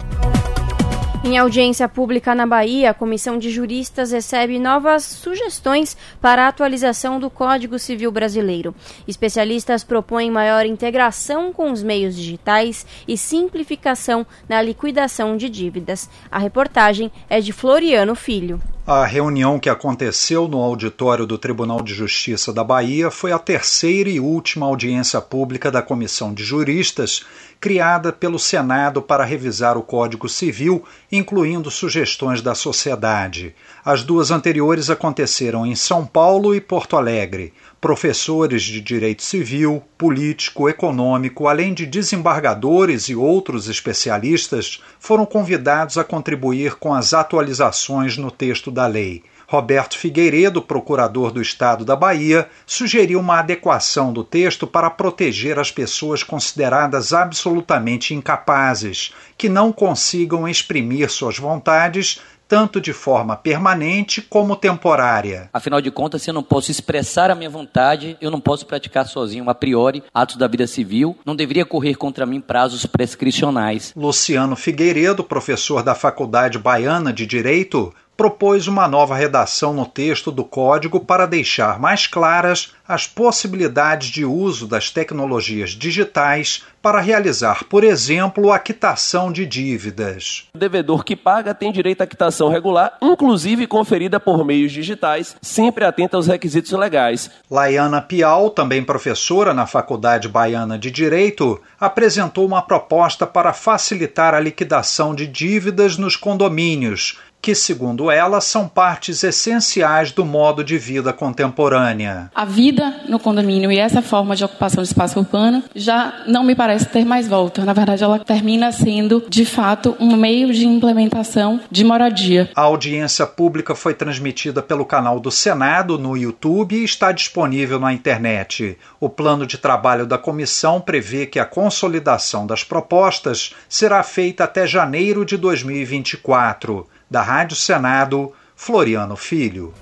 Em audiência pública na Bahia, a Comissão de Juristas recebe novas sugestões para a atualização do Código Civil Brasileiro. Especialistas propõem maior integração com os meios digitais e simplificação na liquidação de dívidas. A reportagem é de Floriano Filho. A reunião que aconteceu no auditório do Tribunal de Justiça da Bahia foi a terceira e última audiência pública da Comissão de Juristas, criada pelo Senado para revisar o Código Civil, incluindo sugestões da sociedade. As duas anteriores aconteceram em São Paulo e Porto Alegre. Professores de direito civil, político, econômico, além de desembargadores e outros especialistas, foram convidados a contribuir com as atualizações no texto da lei. Roberto Figueiredo, procurador do Estado da Bahia, sugeriu uma adequação do texto para proteger as pessoas consideradas absolutamente incapazes, que não consigam exprimir suas vontades tanto de forma permanente como temporária. Afinal de contas, se eu não posso expressar a minha vontade, eu não posso praticar sozinho a priori atos da vida civil, não deveria correr contra mim prazos prescricionais. Luciano Figueiredo, professor da Faculdade Baiana de Direito, propôs uma nova redação no texto do código para deixar mais claras as possibilidades de uso das tecnologias digitais para realizar, por exemplo, a quitação de dívidas. O devedor que paga tem direito à quitação regular, inclusive conferida por meios digitais, sempre atenta aos requisitos legais. Laiana Pial, também professora na Faculdade Baiana de Direito, apresentou uma proposta para facilitar a liquidação de dívidas nos condomínios, que, segundo ela, são partes essenciais do modo de vida contemporânea. A vida no condomínio e essa forma de ocupação de espaço urbano já não me parece ter mais volta. Na verdade, ela termina sendo, de fato, um meio de implementação de moradia. A audiência pública foi transmitida pelo canal do Senado no YouTube e está disponível na internet. O plano de trabalho da comissão prevê que a consolidação das propostas será feita até janeiro de 2024 da Rádio Senado, Floriano Filho.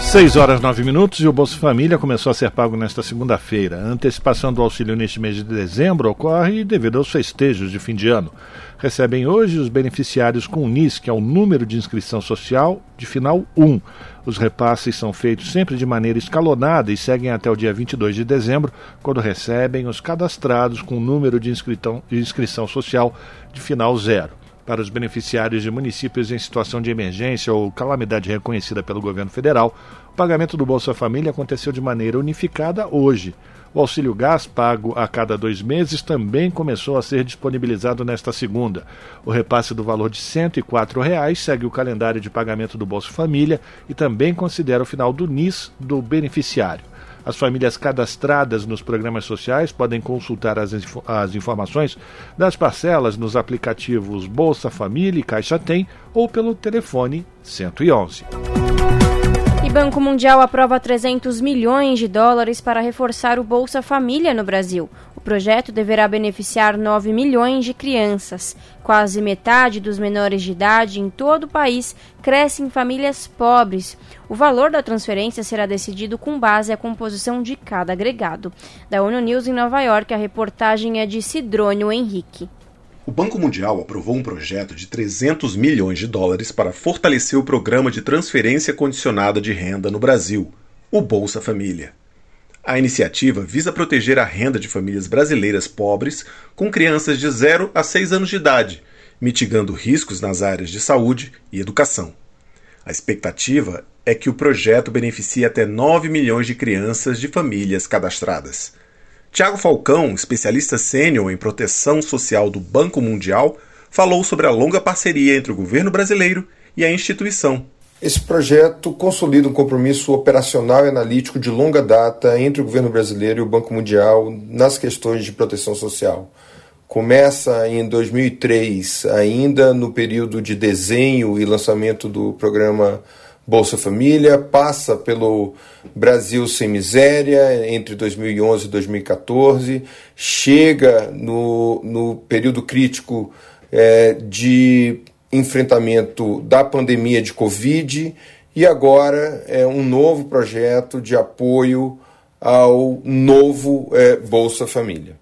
6 horas 9 minutos e o Bolsa Família começou a ser pago nesta segunda-feira. A antecipação do auxílio neste mês de dezembro ocorre devido aos festejos de fim de ano. Recebem hoje os beneficiários com o NIS, que é o número de inscrição social de final 1. Os repasses são feitos sempre de maneira escalonada e seguem até o dia 22 de dezembro, quando recebem os cadastrados com o número de inscrição, de inscrição social de final 0 para os beneficiários de municípios em situação de emergência ou calamidade reconhecida pelo governo federal, o pagamento do Bolsa Família aconteceu de maneira unificada hoje. O auxílio gás pago a cada dois meses também começou a ser disponibilizado nesta segunda. O repasse do valor de 104 reais segue o calendário de pagamento do Bolsa Família e também considera o final do NIS do beneficiário. As famílias cadastradas nos programas sociais podem consultar as, as informações das parcelas nos aplicativos Bolsa Família e Caixa Tem ou pelo telefone 111. E Banco Mundial aprova 300 milhões de dólares para reforçar o Bolsa Família no Brasil. O projeto deverá beneficiar 9 milhões de crianças. Quase metade dos menores de idade em todo o país cresce em famílias pobres. O valor da transferência será decidido com base à composição de cada agregado. Da ONU News em Nova York, a reportagem é de Cidrônio Henrique. O Banco Mundial aprovou um projeto de 300 milhões de dólares para fortalecer o programa de transferência condicionada de renda no Brasil, o Bolsa Família. A iniciativa visa proteger a renda de famílias brasileiras pobres com crianças de 0 a 6 anos de idade, mitigando riscos nas áreas de saúde e educação. A expectativa é que o projeto beneficie até 9 milhões de crianças de famílias cadastradas. Tiago Falcão, especialista sênior em proteção social do Banco Mundial, falou sobre a longa parceria entre o governo brasileiro e a instituição. Esse projeto consolida um compromisso operacional e analítico de longa data entre o governo brasileiro e o Banco Mundial nas questões de proteção social. Começa em 2003, ainda no período de desenho e lançamento do programa Bolsa Família, passa pelo Brasil Sem Miséria entre 2011 e 2014, chega no, no período crítico é, de enfrentamento da pandemia de Covid e agora é um novo projeto de apoio ao novo é, Bolsa Família.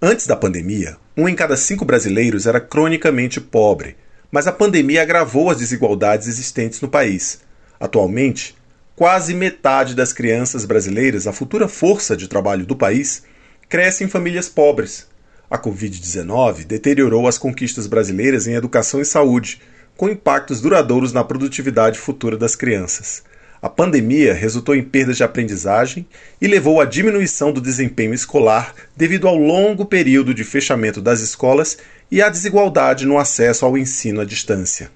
Antes da pandemia, um em cada cinco brasileiros era cronicamente pobre, mas a pandemia agravou as desigualdades existentes no país. Atualmente, quase metade das crianças brasileiras, a futura força de trabalho do país, cresce em famílias pobres. A Covid-19 deteriorou as conquistas brasileiras em educação e saúde, com impactos duradouros na produtividade futura das crianças. A pandemia resultou em perdas de aprendizagem e levou à diminuição do desempenho escolar devido ao longo período de fechamento das escolas e à desigualdade no acesso ao ensino à distância.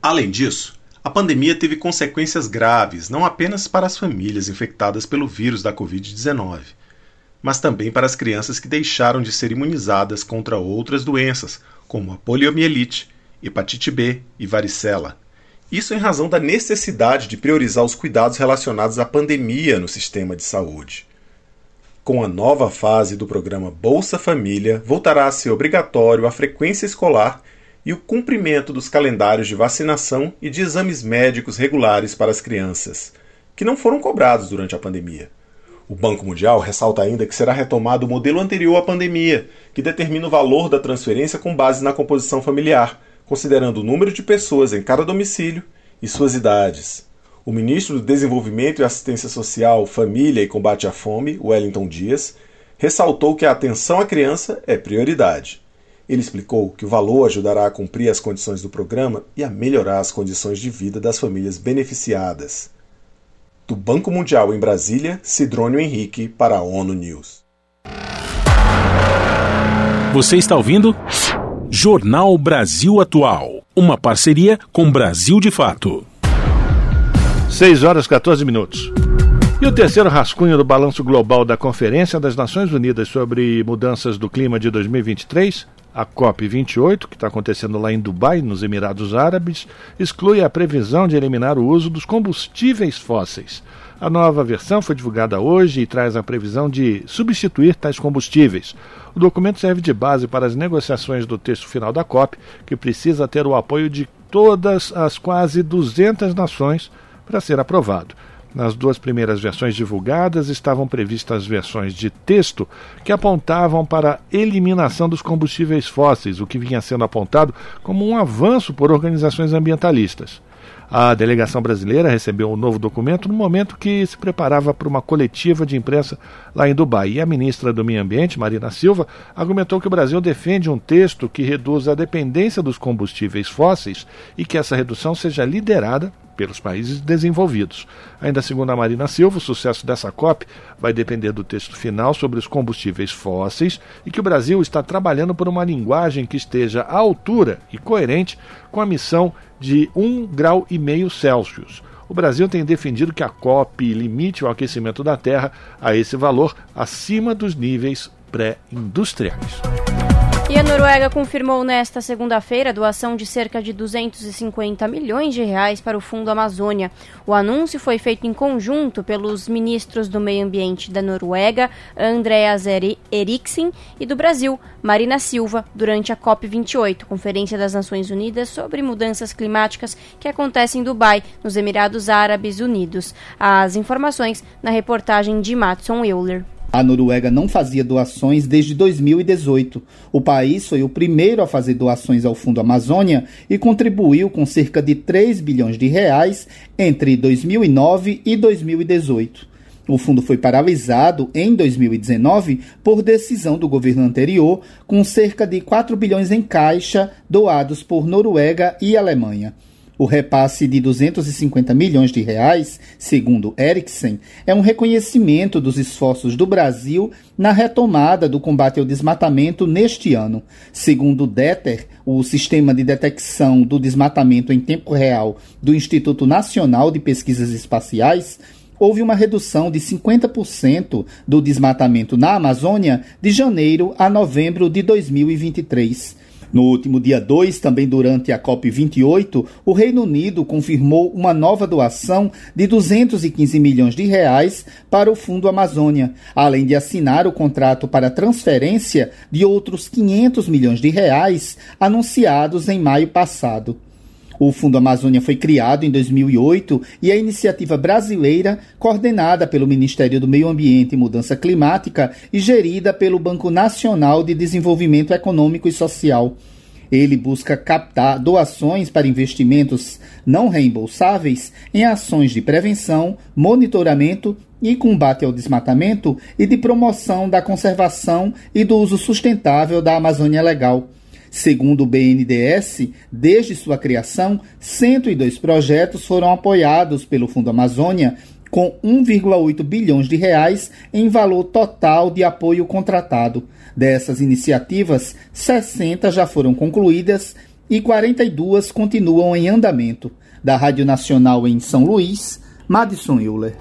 Além disso, a pandemia teve consequências graves não apenas para as famílias infectadas pelo vírus da Covid-19, mas também para as crianças que deixaram de ser imunizadas contra outras doenças, como a poliomielite, hepatite B e varicela. Isso em razão da necessidade de priorizar os cuidados relacionados à pandemia no sistema de saúde. Com a nova fase do programa Bolsa Família, voltará a ser obrigatório a frequência escolar e o cumprimento dos calendários de vacinação e de exames médicos regulares para as crianças, que não foram cobrados durante a pandemia. O Banco Mundial ressalta ainda que será retomado o modelo anterior à pandemia, que determina o valor da transferência com base na composição familiar, considerando o número de pessoas em cada domicílio e suas idades. O ministro do Desenvolvimento e Assistência Social, Família e Combate à Fome, Wellington Dias, ressaltou que a atenção à criança é prioridade. Ele explicou que o valor ajudará a cumprir as condições do programa e a melhorar as condições de vida das famílias beneficiadas. Do Banco Mundial em Brasília, Sidrônio Henrique para a ONU News. Você está ouvindo? Jornal Brasil Atual. Uma parceria com Brasil de Fato. 6 horas 14 minutos. E o terceiro rascunho do balanço global da Conferência das Nações Unidas sobre Mudanças do Clima de 2023 a COP28, que está acontecendo lá em Dubai, nos Emirados Árabes, exclui a previsão de eliminar o uso dos combustíveis fósseis. A nova versão foi divulgada hoje e traz a previsão de substituir tais combustíveis. O documento serve de base para as negociações do texto final da COP, que precisa ter o apoio de todas as quase 200 nações para ser aprovado. Nas duas primeiras versões divulgadas estavam previstas versões de texto que apontavam para a eliminação dos combustíveis fósseis, o que vinha sendo apontado como um avanço por organizações ambientalistas. A delegação brasileira recebeu um novo documento no momento que se preparava para uma coletiva de imprensa lá em Dubai. E a ministra do Meio Ambiente, Marina Silva, argumentou que o Brasil defende um texto que reduza a dependência dos combustíveis fósseis e que essa redução seja liderada pelos países desenvolvidos. Ainda segundo a Marina Silva, o sucesso dessa COP vai depender do texto final sobre os combustíveis fósseis e que o Brasil está trabalhando por uma linguagem que esteja à altura e coerente com a missão de 1,5 grau Celsius. O Brasil tem defendido que a COP limite o aquecimento da Terra a esse valor acima dos níveis pré-industriais. E a Noruega confirmou nesta segunda-feira a doação de cerca de 250 milhões de reais para o Fundo Amazônia. O anúncio foi feito em conjunto pelos ministros do Meio Ambiente da Noruega, Andreas Eriksen, e do Brasil, Marina Silva, durante a COP28, Conferência das Nações Unidas sobre Mudanças Climáticas, que acontece em Dubai, nos Emirados Árabes Unidos. As informações na reportagem de Matson Euler. A Noruega não fazia doações desde 2018. O país foi o primeiro a fazer doações ao Fundo Amazônia e contribuiu com cerca de 3 bilhões de reais entre 2009 e 2018. O fundo foi paralisado em 2019 por decisão do governo anterior, com cerca de 4 bilhões em caixa doados por Noruega e Alemanha. O repasse de 250 milhões de reais, segundo Erickson, é um reconhecimento dos esforços do Brasil na retomada do combate ao desmatamento neste ano. Segundo o DETER, o Sistema de Detecção do Desmatamento em Tempo Real do Instituto Nacional de Pesquisas Espaciais, houve uma redução de 50% do desmatamento na Amazônia de janeiro a novembro de 2023. No último dia 2, também durante a COP28, o Reino Unido confirmou uma nova doação de 215 milhões de reais para o Fundo Amazônia, além de assinar o contrato para transferência de outros 500 milhões de reais anunciados em maio passado. O Fundo Amazônia foi criado em 2008 e é iniciativa brasileira coordenada pelo Ministério do Meio Ambiente e Mudança Climática e gerida pelo Banco Nacional de Desenvolvimento Econômico e Social. Ele busca captar doações para investimentos não reembolsáveis em ações de prevenção, monitoramento e combate ao desmatamento e de promoção da conservação e do uso sustentável da Amazônia Legal. Segundo o BNDES, desde sua criação, 102 projetos foram apoiados pelo Fundo Amazônia com 1,8 bilhões de reais em valor total de apoio contratado. Dessas iniciativas, 60 já foram concluídas e 42 continuam em andamento. Da Rádio Nacional em São Luís, Madison Euler.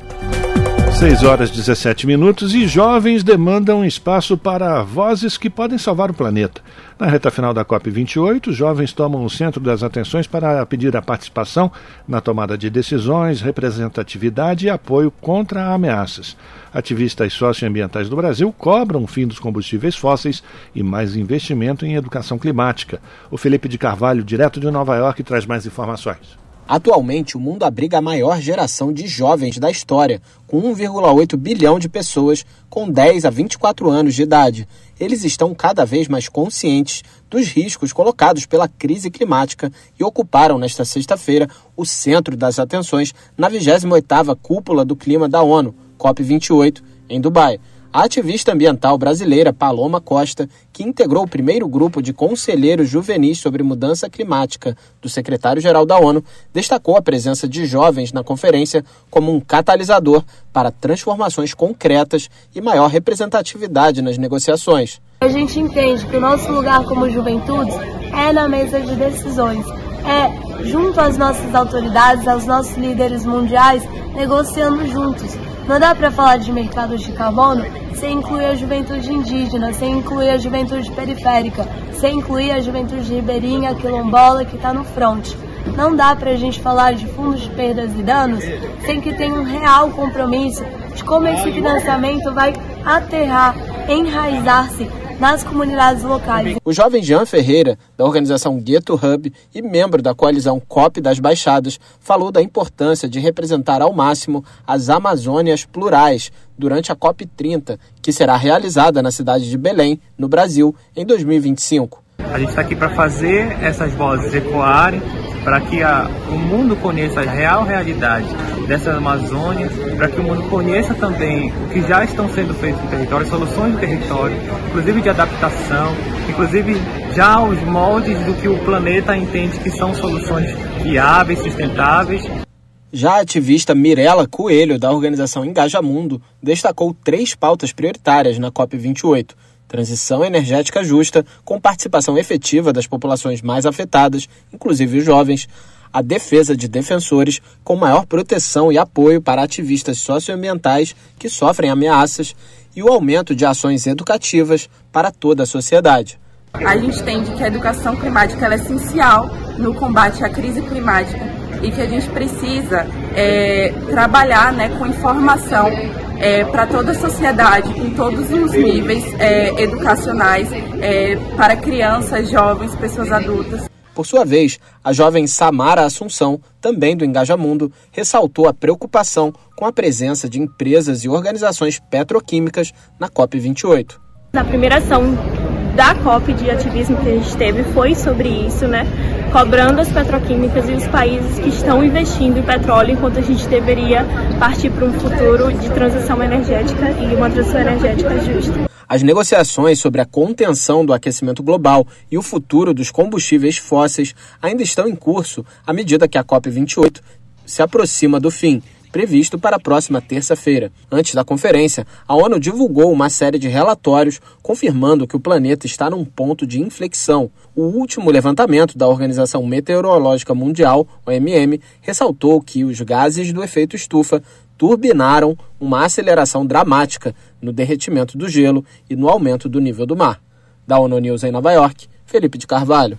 6 horas 17 minutos e jovens demandam espaço para vozes que podem salvar o planeta. Na reta final da COP28, jovens tomam o centro das atenções para pedir a participação na tomada de decisões, representatividade e apoio contra ameaças. Ativistas socioambientais do Brasil cobram o fim dos combustíveis fósseis e mais investimento em educação climática. O Felipe de Carvalho, direto de Nova York, traz mais informações. Atualmente, o mundo abriga a maior geração de jovens da história, com 1,8 bilhão de pessoas com 10 a 24 anos de idade. Eles estão cada vez mais conscientes dos riscos colocados pela crise climática e ocuparam nesta sexta-feira o centro das atenções na 28ª Cúpula do Clima da ONU, COP28, em Dubai. A ativista ambiental brasileira Paloma Costa, que integrou o primeiro grupo de conselheiros juvenis sobre mudança climática do secretário-geral da ONU, destacou a presença de jovens na conferência como um catalisador para transformações concretas e maior representatividade nas negociações. A gente entende que o nosso lugar como juventude é na mesa de decisões, é junto às nossas autoridades, aos nossos líderes mundiais, negociando juntos não dá para falar de mercados de carbono sem incluir a juventude indígena, sem incluir a juventude periférica, sem incluir a juventude ribeirinha, quilombola que está no fronte. Não dá para a gente falar de fundos de perdas e danos sem que tenha um real compromisso de como esse financiamento vai aterrar, enraizar-se nas comunidades locais. O jovem Jean Ferreira, da organização Gueto Hub e membro da coalizão COP das Baixadas, falou da importância de representar ao máximo as Amazônias plurais durante a COP 30, que será realizada na cidade de Belém, no Brasil, em 2025. A gente está aqui para fazer essas vozes ecoarem, para que a, o mundo conheça a real realidade dessa Amazônia, para que o mundo conheça também o que já estão sendo feitos no território, soluções de território, inclusive de adaptação, inclusive já os moldes do que o planeta entende que são soluções viáveis, sustentáveis. Já a ativista Mirela Coelho, da organização Engaja Mundo, destacou três pautas prioritárias na COP28 transição energética justa, com participação efetiva das populações mais afetadas, inclusive os jovens, a defesa de defensores, com maior proteção e apoio para ativistas socioambientais que sofrem ameaças, e o aumento de ações educativas para toda a sociedade. A gente entende que a educação climática é essencial no combate à crise climática e que a gente precisa é, trabalhar né, com informação é, para toda a sociedade, em todos os níveis é, educacionais, é, para crianças, jovens, pessoas adultas. Por sua vez, a jovem Samara Assunção, também do Engajamundo, ressaltou a preocupação com a presença de empresas e organizações petroquímicas na COP28. Na primeira ação da COP de ativismo que a gente teve foi sobre isso, né? Cobrando as petroquímicas e os países que estão investindo em petróleo, enquanto a gente deveria partir para um futuro de transição energética e uma transição energética justa. As negociações sobre a contenção do aquecimento global e o futuro dos combustíveis fósseis ainda estão em curso à medida que a COP28 se aproxima do fim previsto para a próxima terça-feira. Antes da conferência, a ONU divulgou uma série de relatórios confirmando que o planeta está num ponto de inflexão. O último levantamento da Organização Meteorológica Mundial, OMM, ressaltou que os gases do efeito estufa turbinaram uma aceleração dramática no derretimento do gelo e no aumento do nível do mar. Da ONU News em Nova York, Felipe de Carvalho.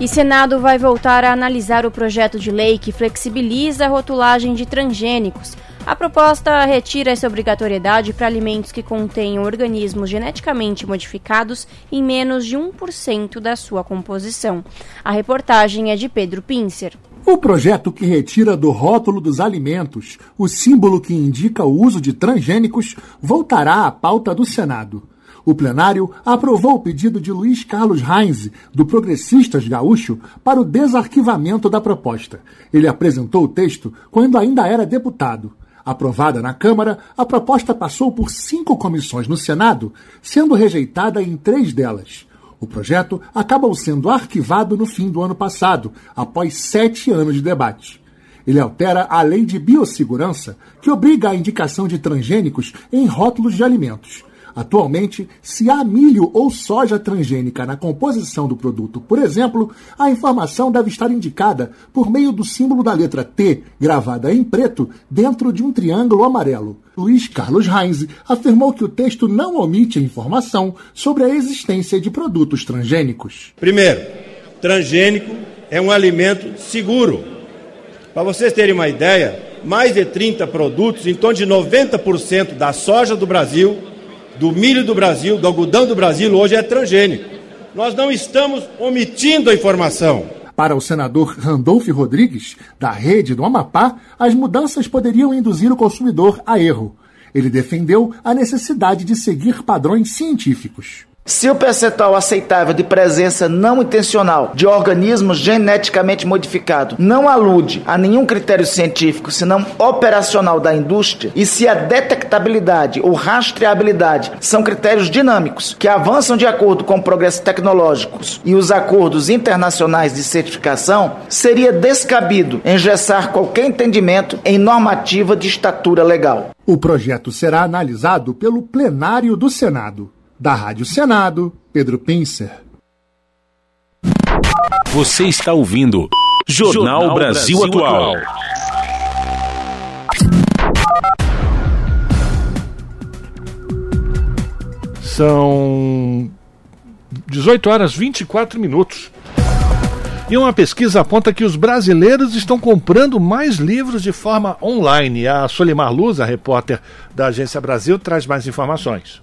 E Senado vai voltar a analisar o projeto de lei que flexibiliza a rotulagem de transgênicos. A proposta retira essa obrigatoriedade para alimentos que contenham organismos geneticamente modificados em menos de 1% da sua composição. A reportagem é de Pedro Pincer. O projeto que retira do rótulo dos alimentos o símbolo que indica o uso de transgênicos voltará à pauta do Senado. O plenário aprovou o pedido de Luiz Carlos Heinz, do Progressistas Gaúcho, para o desarquivamento da proposta. Ele apresentou o texto quando ainda era deputado. Aprovada na Câmara, a proposta passou por cinco comissões no Senado, sendo rejeitada em três delas. O projeto acabou sendo arquivado no fim do ano passado, após sete anos de debate. Ele altera a lei de biossegurança, que obriga a indicação de transgênicos em rótulos de alimentos. Atualmente, se há milho ou soja transgênica na composição do produto, por exemplo, a informação deve estar indicada por meio do símbolo da letra T, gravada em preto, dentro de um triângulo amarelo. Luiz Carlos Heinz afirmou que o texto não omite a informação sobre a existência de produtos transgênicos. Primeiro, transgênico é um alimento seguro. Para vocês terem uma ideia, mais de 30 produtos, em torno de 90% da soja do Brasil do milho do Brasil, do algodão do Brasil, hoje é transgênico. Nós não estamos omitindo a informação. Para o senador Randolph Rodrigues, da rede do Amapá, as mudanças poderiam induzir o consumidor a erro. Ele defendeu a necessidade de seguir padrões científicos. Se o percentual aceitável de presença não intencional de organismos geneticamente modificados não alude a nenhum critério científico, senão operacional da indústria, e se a detectabilidade ou rastreabilidade são critérios dinâmicos que avançam de acordo com progressos tecnológicos e os acordos internacionais de certificação, seria descabido engessar qualquer entendimento em normativa de estatura legal. O projeto será analisado pelo plenário do Senado. Da Rádio Senado, Pedro Pincer. Você está ouvindo Jornal, Jornal Brasil, Brasil, Atual. São 18 horas 24 minutos. E uma pesquisa aponta que os brasileiros estão comprando mais livros de forma online. A Solimar Luz, a repórter da Agência Brasil, traz mais informações.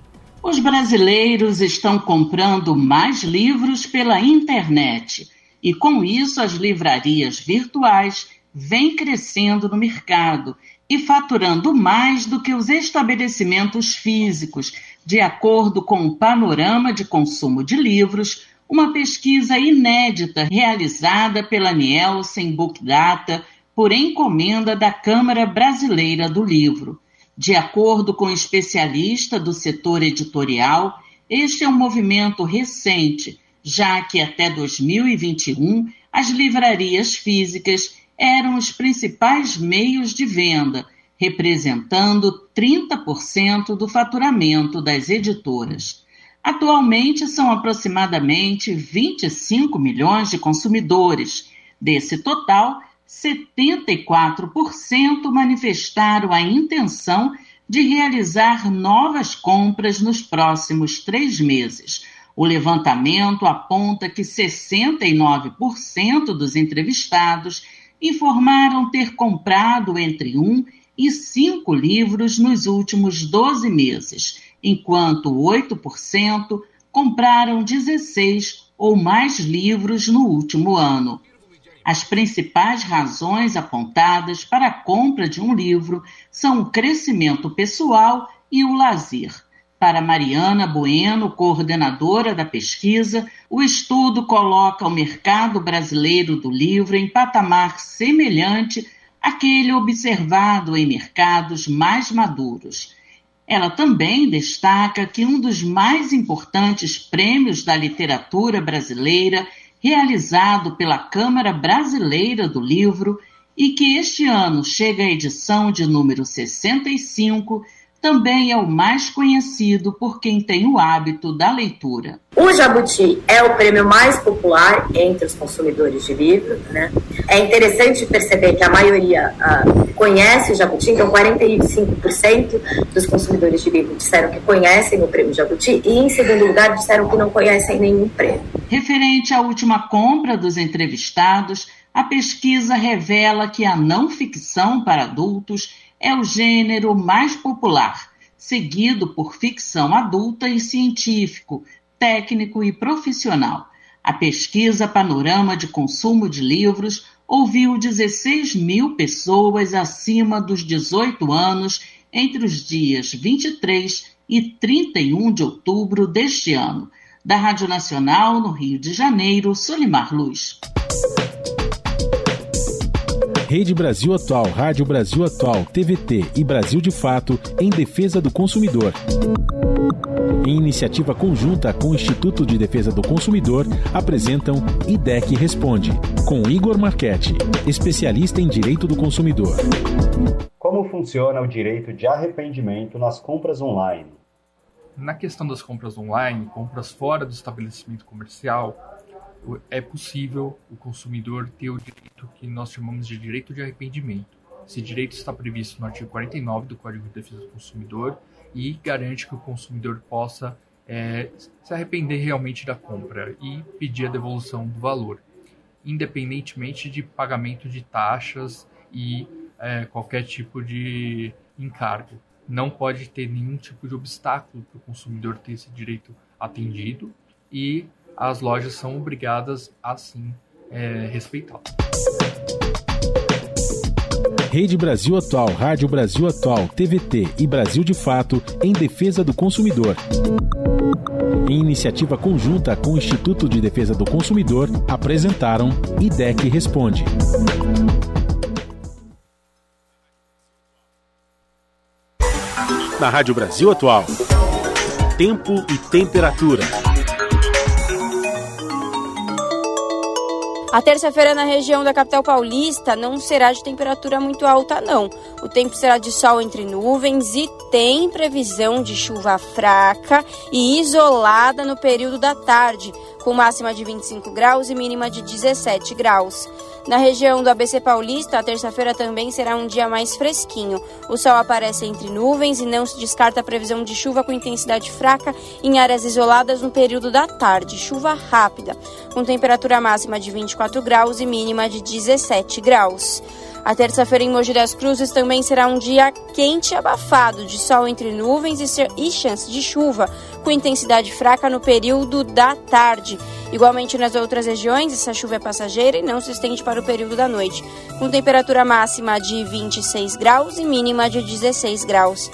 Os brasileiros estão comprando mais livros pela internet e, com isso, as livrarias virtuais vêm crescendo no mercado e faturando mais do que os estabelecimentos físicos, de acordo com o Panorama de Consumo de Livros, uma pesquisa inédita realizada pela Nielsen Book Data por encomenda da Câmara Brasileira do Livro. De acordo com especialista do setor editorial, este é um movimento recente, já que até 2021 as livrarias físicas eram os principais meios de venda, representando 30% do faturamento das editoras. Atualmente são aproximadamente 25 milhões de consumidores. Desse total, 74% manifestaram a intenção de realizar novas compras nos próximos três meses. O levantamento aponta que 69% dos entrevistados informaram ter comprado entre um e cinco livros nos últimos 12 meses, enquanto 8% compraram 16 ou mais livros no último ano. As principais razões apontadas para a compra de um livro são o crescimento pessoal e o lazer. Para Mariana Bueno, coordenadora da pesquisa, o estudo coloca o mercado brasileiro do livro em patamar semelhante àquele observado em mercados mais maduros. Ela também destaca que um dos mais importantes prêmios da literatura brasileira realizado pela Câmara Brasileira do Livro e que este ano chega à edição de número 65, também é o mais conhecido por quem tem o hábito da leitura. O Jabuti é o prêmio mais popular entre os consumidores de livro. Né? É interessante perceber que a maioria uh, conhece o Jabuti, então 45% dos consumidores de livro disseram que conhecem o prêmio Jabuti e, em segundo lugar, disseram que não conhecem nenhum prêmio. Referente à última compra dos entrevistados, a pesquisa revela que a não ficção para adultos é o gênero mais popular, seguido por ficção adulta e científico, técnico e profissional. A pesquisa Panorama de Consumo de Livros ouviu 16 mil pessoas acima dos 18 anos entre os dias 23 e 31 de outubro deste ano. Da Rádio Nacional, no Rio de Janeiro, Solimar Luz. Rede Brasil Atual, Rádio Brasil Atual, TVT e Brasil de Fato em defesa do consumidor. Em iniciativa conjunta com o Instituto de Defesa do Consumidor, apresentam IDEC Responde, com Igor Marchetti, especialista em direito do consumidor. Como funciona o direito de arrependimento nas compras online? Na questão das compras online, compras fora do estabelecimento comercial, é possível o consumidor ter o direito que nós chamamos de direito de arrependimento. Esse direito está previsto no artigo 49 do Código de Defesa do Consumidor e garante que o consumidor possa é, se arrepender realmente da compra e pedir a devolução do valor, independentemente de pagamento de taxas e é, qualquer tipo de encargo. Não pode ter nenhum tipo de obstáculo para o consumidor ter esse direito atendido e as lojas são obrigadas a sim é, respeitá-lo. Rede Brasil Atual, Rádio Brasil Atual, TVT e Brasil de Fato em defesa do consumidor. Em iniciativa conjunta com o Instituto de Defesa do Consumidor, apresentaram IDEC Responde. Na Rádio Brasil Atual, tempo e temperatura. A terça-feira na região da capital paulista não será de temperatura muito alta, não. O tempo será de sol entre nuvens e tem previsão de chuva fraca e isolada no período da tarde, com máxima de 25 graus e mínima de 17 graus. Na região do ABC Paulista, a terça-feira também será um dia mais fresquinho. O sol aparece entre nuvens e não se descarta a previsão de chuva com intensidade fraca em áreas isoladas no período da tarde, chuva rápida, com temperatura máxima de 24 graus e mínima de 17 graus. A terça-feira em Mogi das Cruzes também será um dia quente e abafado, de sol entre nuvens e chance de chuva, com intensidade fraca no período da tarde. Igualmente nas outras regiões, essa chuva é passageira e não se estende para o período da noite, com temperatura máxima de 26 graus e mínima de 16 graus.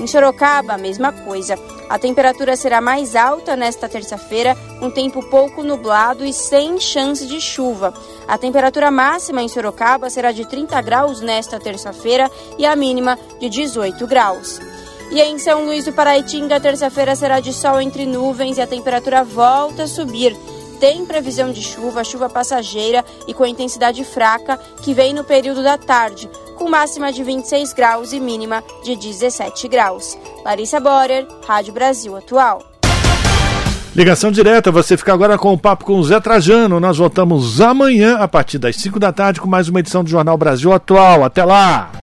Em Sorocaba, a mesma coisa. A temperatura será mais alta nesta terça-feira, com tempo pouco nublado e sem chance de chuva. A temperatura máxima em Sorocaba será de 30 graus nesta terça-feira e a mínima de 18 graus. E em São Luís do Paraitinga, terça-feira será de sol entre nuvens e a temperatura volta a subir. Tem previsão de chuva, chuva passageira e com intensidade fraca, que vem no período da tarde, com máxima de 26 graus e mínima de 17 graus. Larissa Borer, Rádio Brasil Atual. Ligação direta, você fica agora com o papo com o Zé Trajano. Nós voltamos amanhã, a partir das 5 da tarde, com mais uma edição do Jornal Brasil Atual. Até lá!